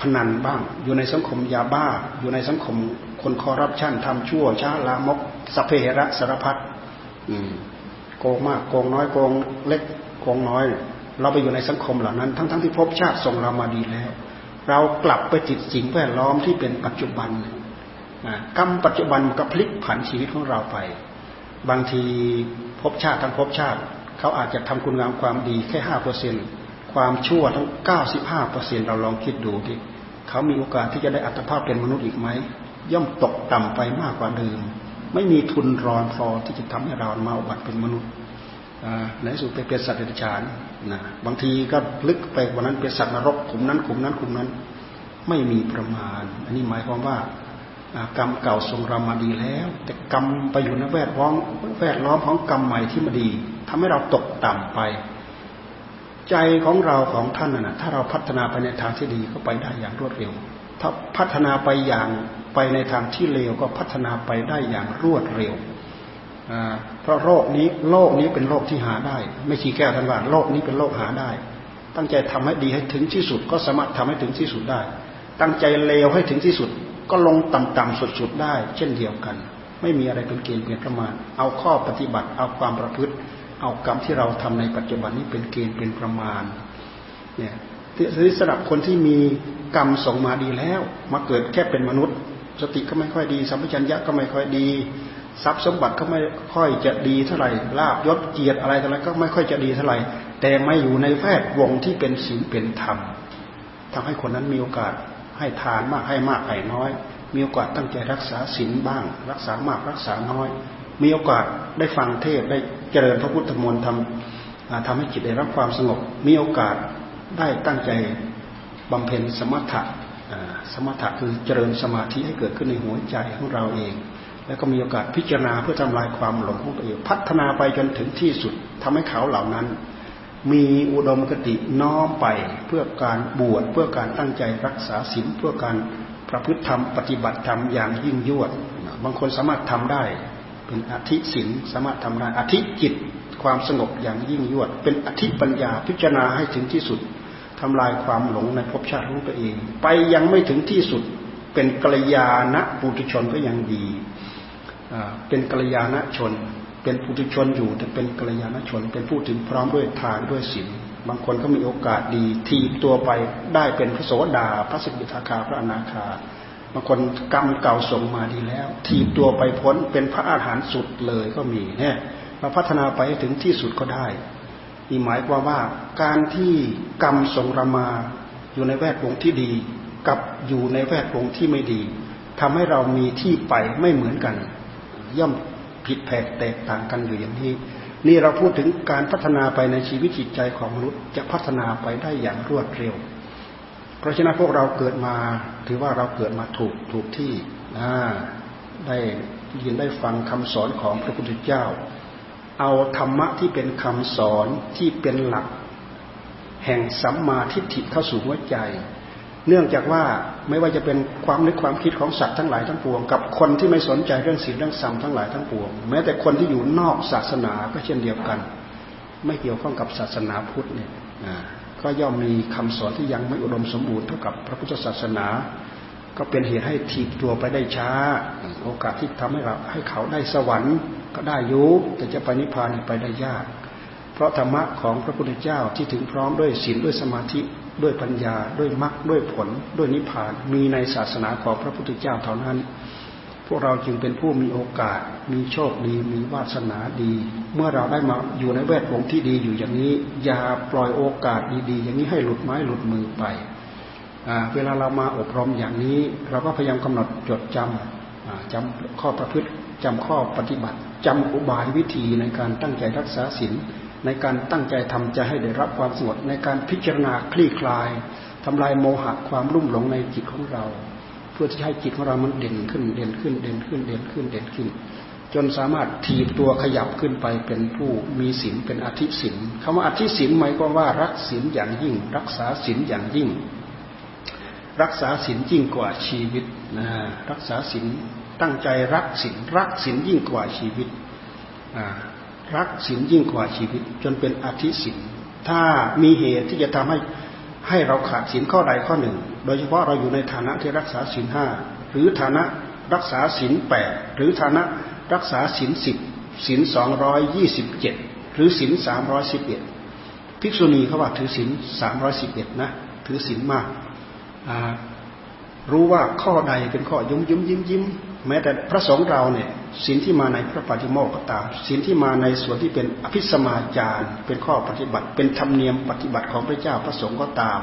พนันบ้าง อยู่ในสังคมยาบ้า อยู่ในสังคม คนคอรัปชันทำชั่วช้าลามกสัพเพเหระสารพัดโกงมากโกงน้อยโกงเล็กโกงน้อย เราไปอยู่ในสังคมเหล่านั้น ทั้งๆทที่พบชาติส่งเรามาดีแล้ว เรากลับไปติดสิ่งแวดล้อมที่เป็นปัจจุบันกรรมปัจจุบันก็พลิกผันชีวิตของเราไป บางทีพบชาติทั้งพบชาติ เขาอาจจะทำคุณงามความดีแค่ห้าเปอร์เซ็นความชั่วทั้งเก้าสิบห้าเปอร์เซ็นเราลองคิดดูดิเขามีโอกาสที่จะได้อัตภาพเป็นมนุษย์อีกไหม ย่อมตกต่ำไปมากกว่าเดิม ไม่มีทุนรอนพอที่จะทำให้เรามาอุบัติเป็นมนุษย์ในสุดไปเป็นสัตว์เดรัจฉานนะบางทีก็ลึกไปกว่านั้นเป็นสัตว์นรกขุมนั้นขุมนั้นขุมนั้น ไม่มีประมาณ อันนี้หมายความว่ากรรมเก่าทรงเรามาดีแล้ว แต่กรรมไปอยู่ในแวดล้อมแวดล้อมของกรรมใหม่ที่มาดีทำให้เราตกต่ำไป ใจของเราของท่านน่ะถ้าเราพัฒนาไปในทางที่ดีก็ไปได้อย่างรวดเร็ว ถ้าพัฒนาไปอย่าง ไปในทางที่เลวก็พัฒนาไปได้อย่างรวดเร็ว เพราะโรคนี้โลกนี้เป็นโรคที่หาได้ ไม่ชี้แก้ท่านว่าโลกนี้เป็นโรคหาได้ ตั้งใจทำให้ดีให้ถึงที่สุด ก็สามารถทำให้ถึงที่สุดได้ ตั้งใจเลวให้ถึงที่สุด ก็ลงต่ำๆสุดๆได้ เช่นเดียวกัน ไม่มีอะไรเป็นเกณฑ์เป็นประมาณ เอาข้อปฏิบัติ เอาความประพฤติ เอากรรมที่เราทำในปัจจุบันนี้เป็นเกณฑ์เป็นประมาณ เนี่ยสำหรับคนที่มีกรรมส่งมาดีแล้ว มาเกิดแค่เป็นมนุษย์ สติก็ไม่ค่อยดี สัมปชัญญะก็ไม่ค่อยดี ทรัพย์สมบัติก็ไม่ค่อยจะดีเท่าไหร่ลาบยศเกียรติอะไรต่ออะไรก็ไม่ค่อยจะดีเท่าไหร่ แต่ไม่อยู่ในแวดวงที่เป็นศีลเป็นธรรมทำให้คนนั้นมีโอกาสให้ทานมากให้มากให้น้อย มีโอกาสตั้งใจรักษาศีลบ้าง รักษามากรักษาน้อย มีโอกาสได้ฟังเทศได้เจริญพระพุทธมนต์ทำทำให้จิตได้รับความสงบ มีโอกาสได้ตั้งใจบำเพ็ญสมถะ สมถะคือเจริญสมาธิให้เกิดขึ้นในหัวใจของเราเอง แล้วก็มีโอกาสพิจารณาเพื่อทำลายความหลงของตัวเอง พัฒนาไปจนถึงที่สุดทำให้เขาเหล่านั้น มีอุดมคติน้อมไปเพื่อการบวชเพื่อการตั้งใจรักษาศีลเพื่อการประพฤติธรรมปฏิบัติธรรมอย่างยิ่งยวด บางคนสามารถทำได้ เป็นอธิศีลสามารถทำได้อธิจิตความสงบอย่างยิ่งยวด เป็นอธิปัญญาพิจารณาให้ถึงที่สุด ทำลายความหลงในภพชาติของตัวเอง ไปยังไม่ถึงที่สุดเป็นกัลยาณปุถุชนก็ยังดี เป็นกัลยาณชน เป็นปุถุชนอยู่แต่เป็นกัลยาณชน เป็นผู้ถึงพร้อมด้วยทานด้วยศีลบางคนก็มีโอกาสดีทีตัวไปได้เป็นพระโสดาพระสิกิทาคาพระอนาคาบางคนกรรมเก่าส่งมาดีแล้ว ทีตัวไปพ้นเป็นพระอาหารสุดเลยก็มีเนี่ยเราพัฒนาไปถึงที่สุดก็ได้ นี่หมายความว่าการที่กรรมส่งเรามาอยู่ในแวดวงที่ดี กับอยู่ในแวดวงที่ไม่ดีทำให้เรามีที่ไปไม่เหมือนกัน ย่อมผิดแผกแตกต่างกันอยู่อย่างนี้ นี่เราพูดถึงการพัฒนาไปในชีวิตจิตใจของมนุษย์จะพัฒนาไปได้อย่างรวดเร็ว เพราะฉะนั้นพวกเราเกิดมาถือว่าเราเกิดมาถูกถูกที่ได้ยินได้ฟังคำสอนของพระพุทธเจ้า เอาธรรมะที่เป็นคำสอนที่เป็นหลัก แห่งสัมมาทิฏฐิเข้าสู่หัวใจ เนื่องจากว่าไม่ว่าจะเป็นความนึกความคิดของสัตว์ทั้งหลายทั้งปวง กับคนที่ไม่สนใจเรื่องศีลเรื่องสัมทั้งหลายทั้งปวง แม้แต่คนที่อยู่นอกศาสนาก็เช่นเดียวกัน ไม่เกี่ยวข้องกับศาสนาพุทธเนี่ยก็ย่อมมีคำสอนที่ยังไม่อุดมสมบูรณ์เท่ากับพระพุทธศาสนา ก็เป็นเหตุให้ถีบตัวไปได้ช้า โอกาสที่ทำให้เราให้เขาได้สวรรค์ ก็ได้ยุแต่จะไปนิพพานไปได้ยาก เพราะธรรมะของพระพุทธเจ้าที่ถึงพร้อมด้วยศีลด้วยสมาธิด้วยปัญญาด้วยมรรคด้วยผล ด้วยนิพพาน มีในศาสนาของพระพุทธเจ้าเท่านั้น พวกเราจึงเป็นผู้มีโอกาส มีโชคดี มีวาสนาดี เมื่อเราได้มาอยู่ในแวดวงที่ดีอยู่อย่างนี้ อย่าปล่อยโอกาสดีๆ อย่างนี้ให้หลุดไม้หลุดมือไปเวลาเรามาอบรมอย่างนี้ เราก็พยายามกำหนดจดจำจำข้อประพฤติ จำข้อปฏิบัติจำอุบายวิธีในการตั้งใจรักษาศีลในการตั้งใจทำใจให้ได้รับความสงบในการพิจารณาคลี่คลายทำลายโมหะความรุ่มหลงในจิตของเรา เพื่อที่ให้จิตของเรามันเด่นขึ้นเด่นขึ้นเด่นขึ้นเด่นขึ้นเด่นขึ้น จนสามารถถีบตัวขยับขึ้นไปเป็นผู้มีศีลเป็นอธิศีลคำว่าอธิศีลหมายความว่ารักศีลอย่างยิ่ง รักษาศีลอย่างยิ่ง รักษาศีลยิ่งกว่าชีวิตนะรักษาศีล ตั้งใจรักศีลรักศีลยิ่งกว่าชีวิตรักศีลยิ่งกว่าชีวิต จนเป็นอธิศีลถ้ามีเหตุที่จะทำให้ให้เราขาดศีลข้อใดข้อหนึ่ง โดยเฉพาะเราอยู่ในฐานะที่รักษาศีลห้าหรือฐานะรักษาศีลแปดหรือฐานะรักษาศีลสิบศีลสองร้อยยี่สิบเจ็ดหรือศีลสามร้อยสิบเอ็ดภิกษุณีเขาว่าถือศีลสามร้อยสิบเอ็ดนะถือศีลมากรู้ว่าข้อใดเป็นข้อยุ่มยิ้มยิ้มยิ้ม แม้แต่พระสงฆ์เราเนี่ยศีลที่มาในพระปฏิโมกข์ก็ตามศีลที่มาในส่วนที่เป็นอภิสมาจารเป็นข้อปฏิบัติ เป็นธรรมเนียมปฏิบัติของพระเจ้าพระสงฆ์ก็ตาม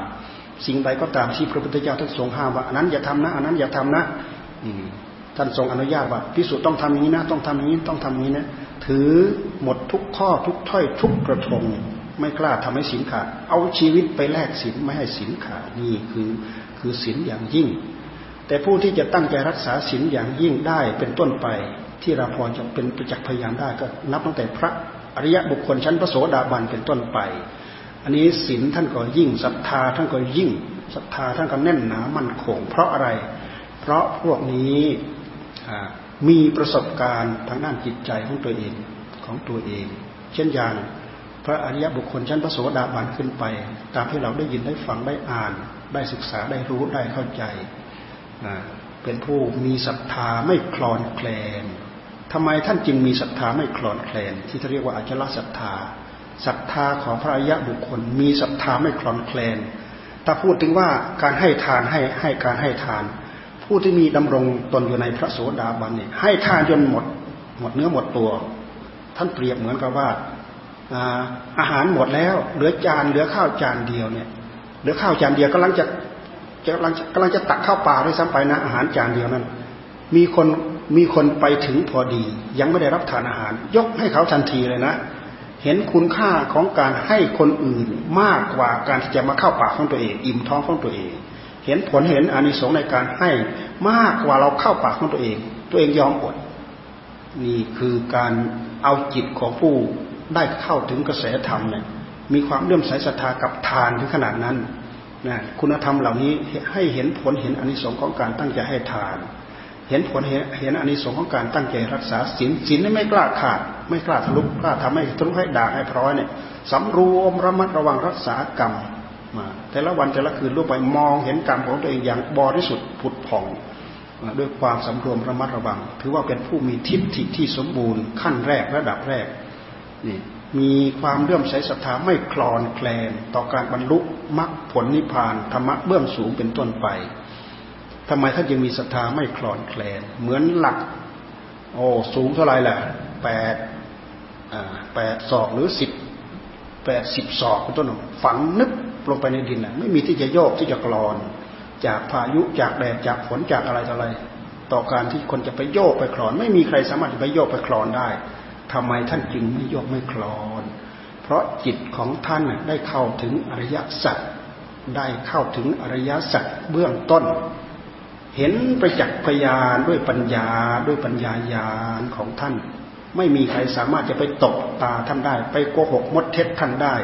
สิ่งใดก็ตามที่พระพุทธเจ้าท่านทรงห้ามว่าอันนั้นอย่าทำนะอันนั้นอย่าทำนะท่านทรงอนุญาตว่าพิสุต้องทำอย่างนี้นะต้องทำอย่างนี้ต้องทำอย่างนี้นะถือหมดทุกข้อทุกถ้อยทุกกระทงไม่กล้าทำให้สินขาด เอาชีวิตไปแลกสินไม่ให้สินขาดนี่คือคือสินอย่างยิ่ง แต่ผู้ที่จะตั้งใจรักษาศีลอย่างยิ่งได้เป็นต้นไป ที่เราพอจะเป็นประจักษ์พยานได้ก็นับตั้งแต่พระอริยบุคคลชั้นพระโสดาบันเป็นต้นไป อันนี้ศีลท่านก็ยิ่งศรัทธาท่านก็ยิ่งศรัทธาท่านก็แน่นหนามั่นคง เพราะอะไร เพราะพวกนี้มีประสบการณ์ทางด้านจิตใจของตัวเองของตัวเอง เช่นอย่างพระอริยบุคคลชั้นพระโสดาบันขึ้นไป ตามที่เราได้ยินได้ฟังได้อ่าน ได้ศึกษาได้รู้ได้เข้าใจ เป็นผู้มีศรัทธาไม่คลอนแคลนทำไมท่านจึงมีศรัทธาไม่คลอนแคลน ที่เรียกว่าอจลศรัทธาศรัทธาของพระอริยบุคคล มีศรัทธาไม่คลอนแคลน ถ้าพูดถึงว่าการให้ทานให้ให้การให้ทาน ผู้ที่มีดำรงตนอยู่ในพระโสดาบันเนี่ยให้ทานจนหมด หมดเนื้อหมดตัว ท่านเปรียบเหมือนกับว่าอาหารหมดแล้ว เหลือจานเหลือข้าวจานเดียวเนี่ยเหลือข้าวจานเดียวกำลังจะ กำลังกำลังจะตักข้าวปลาด้วยซ้ำไปนะอาหารจานเดียวนั้น มีคนมีคนไปถึงพอดี ยังไม่ได้รับทานอาหาร ยกให้เขาทันทีเลยนะ เห็นคุณค่าของการให้คนอื่นมากกว่าการที่จะมาเข้าปากของตัวเอง อิ่มท้องของตัวเอง เห็นผลเห็นอานิสงส์ในการให้มากกว่าเราเข้าปากของตัวเอง ตัวเองยอมอดนี่คือการเอาจิตของผู้ได้เข้าถึงกระแสธรรมเนี่ยมีความเลื่อมใสศรัทธากับทานถึงขนาดนั้น นะคุณธรรมเหล่านี้ให้เห็นผลเห็นอนิสงส์ของการตั้งใจให้ทาน เห็นผลเห็นอนิสงส์ของการตั้งใจรักษาศีลศีลไม่กล้าขาด ไม่กล้าทะลุกล้าทำให้ทะลุให้ด่าให้พร้อยเนี่ยสำรวมระมัดระวังรักษากรรมมาแต่ละวันแต่ละคืนลูกไปมองเห็นกรรมของตัวเองอย่างบริสุทธิ์ผุดผ่องด้วยความสำรวมระมัดระวัง ถือว่าเป็นผู้มีทิฏฐิที่สมบูรณ์ขั้นแรกระดับแรกนี่ มีความเลื่อมใสศรัทธาไม่คลอนแคลนต่อการบรรลุมรรคผลนิพพานธรรมะเบื้องสูงเป็นต้นไปทำไมท่านยังมีศรัทธาไม่คลอนแคลน เหมือนหลัก โอ้สูงเท่าไรล่ะแปดแปดศอกหรือสิบแปดสิบศอกเป็นต้นฝังนึบลงไปในดินน่ะไม่มีที่จะโยกที่จะกรอน จากพายุจากแดดจากฝนจากอะไรต่ออะไร ต่อการที่คนจะไปโยกไปคลอน ไม่มีใครสามารถจะไปโยกไปคลอนได้ ทำไมท่านจึงไม่ยกไม่คลอน เพราะจิตของท่านได้เข้าถึงอริยสัจได้เข้าถึงอริยสัจเบื้องต้น เห็นประจักษ์พยานด้วยปัญญาด้วยปัญญาญาณของท่าน ไม่มีใครสามารถจะไปตกตาท่านได้ ไปโกหกมดเท็จท่านได้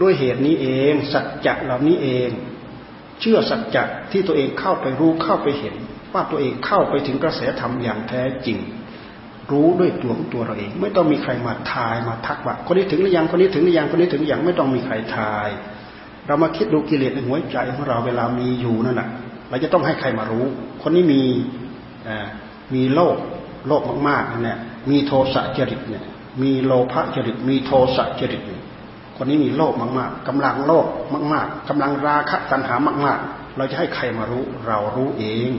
ด้วยเหตุนี้เอง สัจจะเหล่านี้เอง เชื่อสัจจะที่ตัวเองเข้าไปรู้เข้าไปเห็น ว่าตัวเองเข้าไปถึงกระแสธรรมอย่างแท้จริง รู้ด้วยตัวของตัวเราเอง ไม่ต้องมีใครมาทายมาทักว่าคนนี้ถึงหรือยังคนนี้ถึงหรือยังคนนี้ถึงหรือยังไม่ต้องมีใครทาย เรามาคิดดูกิเลสในหัวใจของเราเวลามีอยู่นั่นแหละเราจะต้องให้ใครมารู้ คนนี้มีมีโลภโลภมากๆนั่นแหละมีโทสะจริตเนี่ยมีโลภะจริต มีโทสะจริตคนนี้มีโลภมากๆกำลังโลภมาก ๆกำลังราคะตัณหามาก ๆ เราจะให้ใครมารู้ เรารู้เอง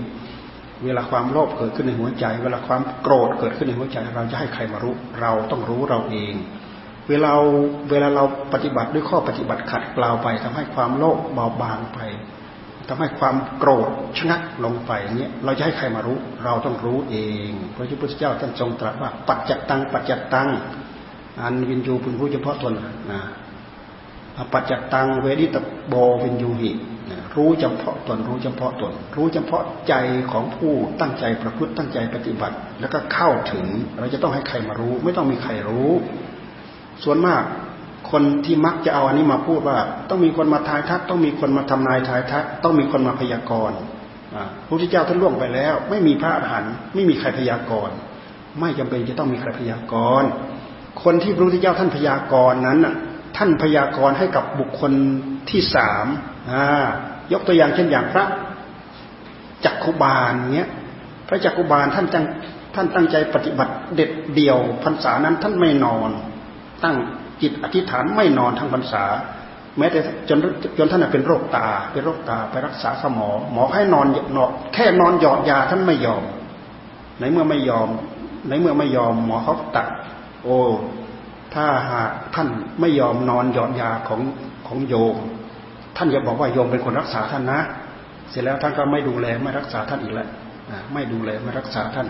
เวลาความโลภเกิดขึ้นในหัวใจ เวลาความโกรธเกิดขึ้นในหัวใจ เราจะให้ใครมารู้ เราต้องรู้เราเอง เวลาเวลาเราปฏิบัติด้วยข้อปฏิบัติขัดเกลาไปทำให้ความโลภเบาบางไปทำให้ความโกรธชะงักลงไปเนี้ยเราจะให้ใครมารู้ เราต้องรู้เองพระพุทธเจ้าท่านทรงตรัสว่า ปัจจตัง ปัจจตัง อันวินยูพึงรู้เฉพาะตนนะปัจจตังเวดิตโบวินยูหิ รู้เฉพาะตนรู้เฉพาะตน รู้เฉพาะใจของผู้ตั้งใจประพฤติตั้งใจปฏิบัติ แล้วก็เข้าถึงเราจะต้องให้ใครมารู้ ไม่ต้องมีใครรู้ ส่วนมากคนที่มักจะเอาอันนี้มาพูดว่า ต้องมีคนมาทายทัก ต้องมีคนมาทำนายทายทัก ต้องมีคนมาพยากรณ์พระพุทธเจ้าท่านล่วงไปแล้ว ไม่มีพระอรหันต์ไม่มีใครพยากรณ์ไม่จำเป็นจะต้องมีใครพยากรณ์คนที่พระพุทธเจ้าท่านพยากรณ์นั้นท่านพยากรณ์ให้กับบุคคลที่สามยกตัวอย่างเช่นอย่างพระจักคุบาลเนี้ย พระจักคุบาลท่านจังท่านตั้งใจปฏิบัติเด็ดเดี่ยวพรรษานั้นท่านไม่นอน ตั้งจิตอธิษฐานไม่นอนทั้งพรรษา แม้แต่จนจนท่านเป็นโรคตาเป็นโรคตาไปรักษาสมอ หมอให้นอนนอนแค่นอนหยอดยาท่านไม่ยอม ในเมื่อไม่ยอม ในเมื่อไม่ยอมหมอเขาตัด โอ้ถ้าหากท่านไม่ยอมนอนหยอดยาของของโยม ท่านจะบอกว่าโยมเป็นคนรักษาท่านนะ เสร็จแล้วท่านก็ไม่ดูแลไม่รักษาท่านอีกแล้วไม่ดูแลไม่รักษาท่าน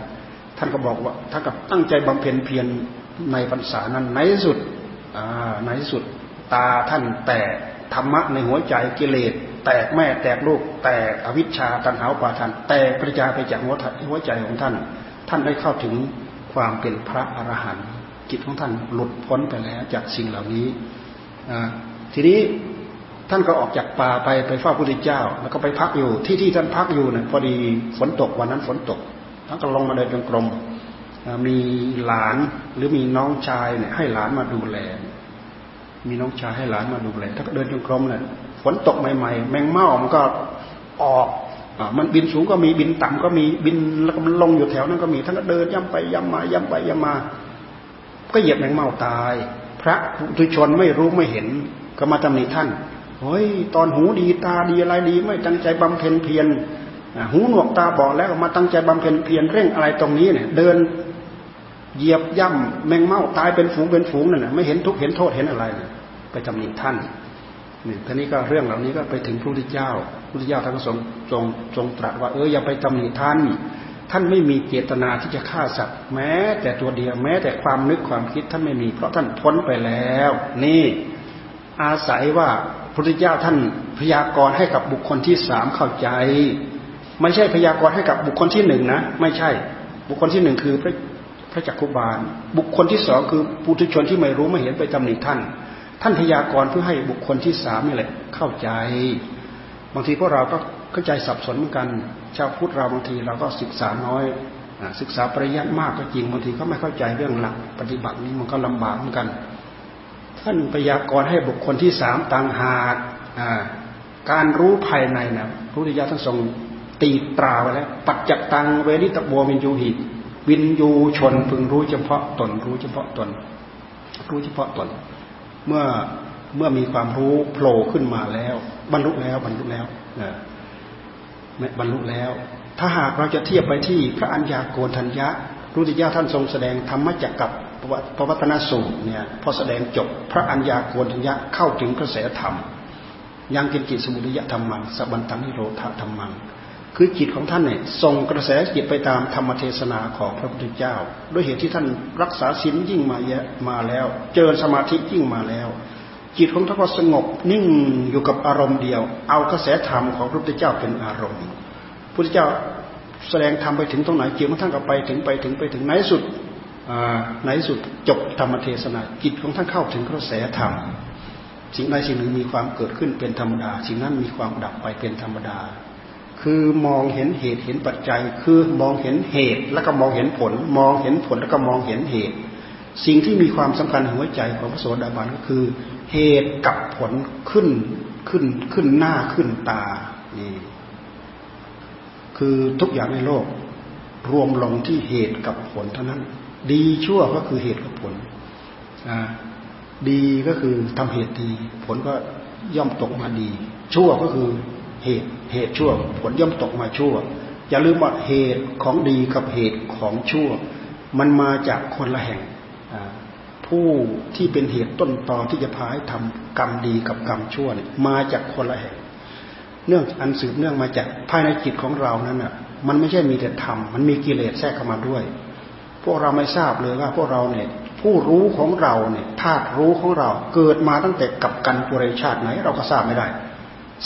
ท่านก็บอกว่าท่านกับตั้งใจบำเพ็ญเพียรในพรรษานั้นในที่สุดในที่สุดตาท่านแตกธรรมะในหัวใจกิเลสแตกแม่แตกลูก แตกอวิชชาตันหาปาทานแตกปริจาไปจากหัวหัวใจของท่าน ท่านได้เข้าถึงความเป็นพระอรหันต์จิตของท่านหลุดพ้นไปแล้วจากสิ่งเหล่านี้ทีนี้ ท่านก็ออกจากป่าไปไปเฝ้าพระพุทธเจ้า แล้วก็ไปพักอยู่ที่ที่ท่านพักอยู่เนี่ยพอดีฝนตกวันนั้นฝนตก ท่านก็ลงมาเดินจงกรมมีหลานหรือมีน้องชายเนี่ยให้หลานมาดูแล มีน้องชายให้หลานมาดูแลท่านก็เดินจงกรมเนี่ยฝนตกใหม่ๆ แมงเม่ามันก็ออกมันบินสูงก็มีบินต่ำก็มีบินแล้วก็มันลงอยู่แถวนั้นก็มีท่านก็เดินย่ำไปย่ำมาย่ำไปย่ำมา ก็เหยียบแมงเม่าตาย พระทุชนไม่รู้ไม่เห็นก็มาตำหนิท่าน เฮ้ยตอนหูดีตาดีอะไรดี ไม่ตั้งใจบำเพ็ญเพียรหูหนวกตาบอกแล้วมาตั้งใจบำเพ็ญเพียรเร่งอะไรตรงนี้เนี่ย เดินเหยียบย่ำแมงเม่าตายเป็นฝูงเป็นฝูงนั่นแหละไม่เห็นทุกเห็นโทษเห็นอะไรไปตำหนิท่านนี่ท่านี้ก็เรื่องเหล่านี้ก็ไปถึงพระพุทธเจ้าพระพุทธเจ้าท่านก็ทรงทรงทรงตรัสว่าเอออย่าไปตำหนิท่าน ท่านไม่มีเจตนาที่จะฆ่าสัตว์แม้ แต่ตัวเดียวแม้ แต่ความนึกความคิดท่านไม่มี เพราะท่านพ้นไปแล้ว นี่ อาศัยว่า พระพุทธเจ้าท่านพยากรณ์ให้กับบุคคลที่สามเข้าใจ ไม่ใช่พยากรณ์ให้กับบุคคลที่หนึ่งนะไม่ใช่ บุคคลที่หนึ่งคือพระพระจักคุบาล บุคคลที่สองคือปุถุชนที่ไม่รู้ไม่เห็นไปตำหนิท่าน ท่านพยากรณ์เพื่อให้บุคคลที่สามนี่แหละเข้าใจ บางทีพวกเราก็เข้าใจสับสนเหมือนกัน ชาวพุทธเราบางทีเราก็ศึกษาน้อยศึกษาปริยัติมากก็จริงบางทีก็ไม่เข้าใจเรื่องหลักปฏิบัตินี้มันก็ลำบากเหมือนกัน ท่านพยากรณ์ให้บุคคลที่สามต่างหากการรู้ภายในนะพระพุทธเจ้าท่านทรงตีตราไว้แล้ว ปัจจตังเวนิตโบวินยูหิตวินยูชนพึงรู้เฉพาะตน รู้เฉพาะตน รู้เฉพาะตน เมื่อเมื่อมีความรู้โผล่ขึ้นมาแล้ว บรรลุแล้วบรรลุแล้วบรรลุแล้ว ถ้าหากเราจะเทียบไปที่พระอัญญาโกณทัญญะรู้ที่เจ้าท่านทรงแสดงธรรมจักกับ พระวัตนสูตรเนี่ยพอแสดงจบพระอัญญาโกณทัญญะเข้าถึงกระแสธรรมยังกินจิตสมุทิยธรรมังสบันตังนิโรธธรรมัง คือจิตของท่านเนี่ยส่งกระแสจิตไปตามธรรมเทศนาของพระพุทธเจ้า ด้วยเหตุที่ท่านรักษาศีลยิ่งมาเยอะมาแล้ว เจริญสมาธิยิ่งมาแล้ว จิตของท่านก็สงบนิ่งอยู่กับอารมณ์เดียว เอากระแสธรรมของพระพุทธเจ้าเป็นอารมณ์พระพุทธเจ้าแสดงธรรมไปถึงตรงไหนจิตของท่านก็ไปถึงไปถึงไปถึงไหนสุด ไหนสุดจบธรรมเทศนาจิตของท่านเข้าถึงกระแสธรรม สิ่งใดสิ่งหนึ่งมีความเกิดขึ้นเป็นธรรมดา สิ่งนั้นมีความดับไปเป็นธรรมดา คือมองเห็นเหตุเห็นปัจจัย คือมองเห็นเหตุแล้วก็มองเห็นผล มองเห็นผลแล้วก็มองเห็นเหตุ สิ่งที่มีความสำคัญหัวใจของพระโสดาบันก็คือ เหตุกับผลขึ้นขึ้นขึ้นหน้าขึ้นตานี่คือทุกอย่างในโลกรวมลงที่เหตุกับผลเท่านั้น ดีชั่วก็คือเหตุกับผลดีก็คือทำเหตุดี ผลก็ย่อมตกมาดี ชั่วก็คือเหตุเหตุชั่ว ผลย่อมตกมาชั่ว อย่าลืมว่าเหตุของดีกับเหตุของชั่ว มันมาจากคนละแห่งผู้ที่เป็นเหตุต้นตอที่จะพาให้ทำกรรมดีกับกรรมชั่วเนี่ยมาจากคนละแห่ง เนื่องอันสืบเนื่องมาจากภายในจิตของเรานั้นอะ มันไม่ใช่มีแต่ธรรมมันมีกิเลสแทรกเข้ามาด้วย พวกเราไม่ทราบเลยว่าพวกเราเนี่ยผู้รู้ของเราเนี่ยธาตุรู้ของเราเกิดมาตั้งแต่กับกันปุเรชาติไหน เราก็ทราบไม่ได้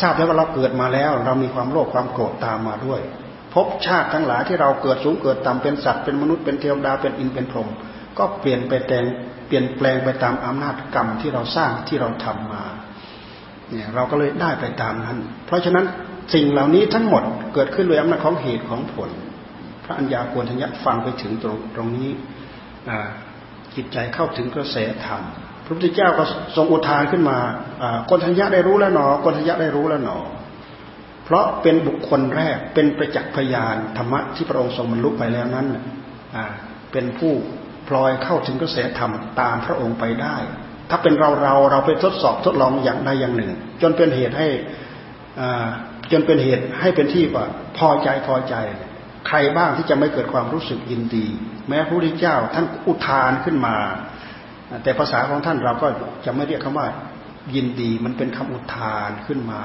ทราบแล้วว่าเราเกิดมาแล้ว เรามีความโลภความโกรธตามมาด้วยพบชาติทั้งหลายที่เราเกิดสูงเกิดต่ำเป็นสัตว์เป็นมนุษย์เป็นเทวดาเป็นอินเป็นพรหมก็เปลี่ยนไปแต่งเปลี่ยนแปลงไปตามอำนาจกรรมที่เราสร้างที่เราทำมาเนี่ยเราก็เลยได้ไปตามนั้น เพราะฉะนั้นสิ่งเหล่านี้ทั้งหมดเกิดขึ้นโดยอำนาจของเหตุของผล พระัญญาโกณทัญญะฟังไปถึงตรงตรงนี้จิตใจเข้าถึงกระแสธรรมพระพุทธเจ้าก็ทรงอุทานขึ้นมาโกนทัญญะได้รู้แล้วหนอโกนทัญญะได้รู้แล้วหนอ เพราะเป็นบุคคลแรกเป็นประจักษ์พยานธรรมะที่พระองค์ทรงบรรลุไปแล้วนั้นเป็นผู้พลอยเข้าถึงกระแสธรรมตามพระองค์ไปได้ ถ้าเป็นเราเราเราไปทดสอบทดลองอย่างใดอย่างหนึ่ง จนเป็นเหตุให้จนเป็นเหตุให้เป็นที่ว่าพอใจพอใจ ใครบ้างที่จะไม่เกิดความรู้สึกยินดี แม้พระพุทธเจ้าท่านอุทานขึ้นมา แต่ภาษาของท่านเราก็จะไม่เรียกคำว่ายินดีมันเป็นคำอุทานขึ้นมา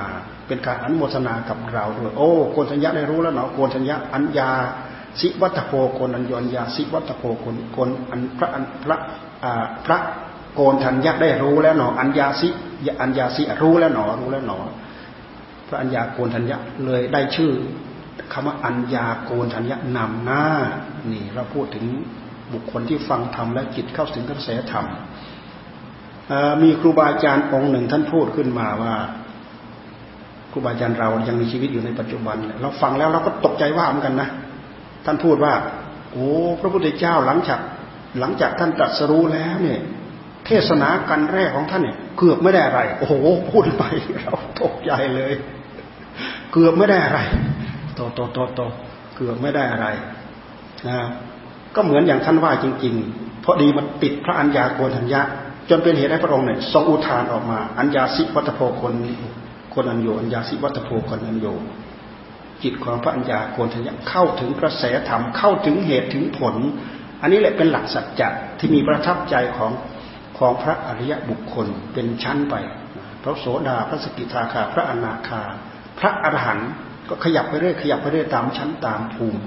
เป็นการอนุโมทนากับเราด้วยโอ้โกนสัญญาได้รู้แล้วเนาะโกนสัญญาอัญญาสิวัตโพโกนอัญญญาสิวัตโพโกนโกนอันพระอันพระพระโกนทัญญาได้รู้แล้วเนาะอัญญาสิอัญญาสิรู้แล้วเนาะรู้แล้วเนาะพระอัญญาโกนทัญญาเลยได้ชื่อ คำว่าอัญญาโกนทัญญานำหน้า นี่เราพูดถึงบุคคลที่ฟังธรรมและจิตเข้าถึงกระแสธรรมมีครูบาอาจารย์องค์หนึ่งท่านพูดขึ้นมาว่า ครูบาอาจารย์เรายังมีชีวิตอยู่ในปัจจุบันเราฟังแล้วเราก็ตกใจว่าเหมือนกันนะท่านพูดว่า โอ้พระพุทธเจ้าหลังจากหลังจากท่านตรัสรู้แล้วเนี่ย เทศนากันแรกของท่านเนี่ยเกือบไม่ได้อะไร โอ้โหพูดไปเราตกใจเลย เกือบไม่ได้อะไร โตโตโตโตเกือบไม่ได้อะไรนะก็เหมือนอย่างท่านว่าจริง ๆ เพราะดีมันปิดพระอัญญาโกณทัญญะ จนเป็นเหตุให้พระองค์เนี่ยทรงอุทานออกมา อัญญาสิวัตโพคนคนอัญโยอัญญาสิวัตโพคนอัญโยจิตของพระอัญญาโกณทัญญะเข้าถึงกระแสธรรมเข้าถึงเหตุถึงผล อันนี้แหละเป็นหลักสัจจะที่มีประทับใจของของพระอริยบุคคลเป็นชั้นไปพระโสดาพระสกิทาคา พระอนาคา พระอรหันต์ ก็ขยับไปเรื่อยขยับไปเรื่อยตามชั้นตามภูมิ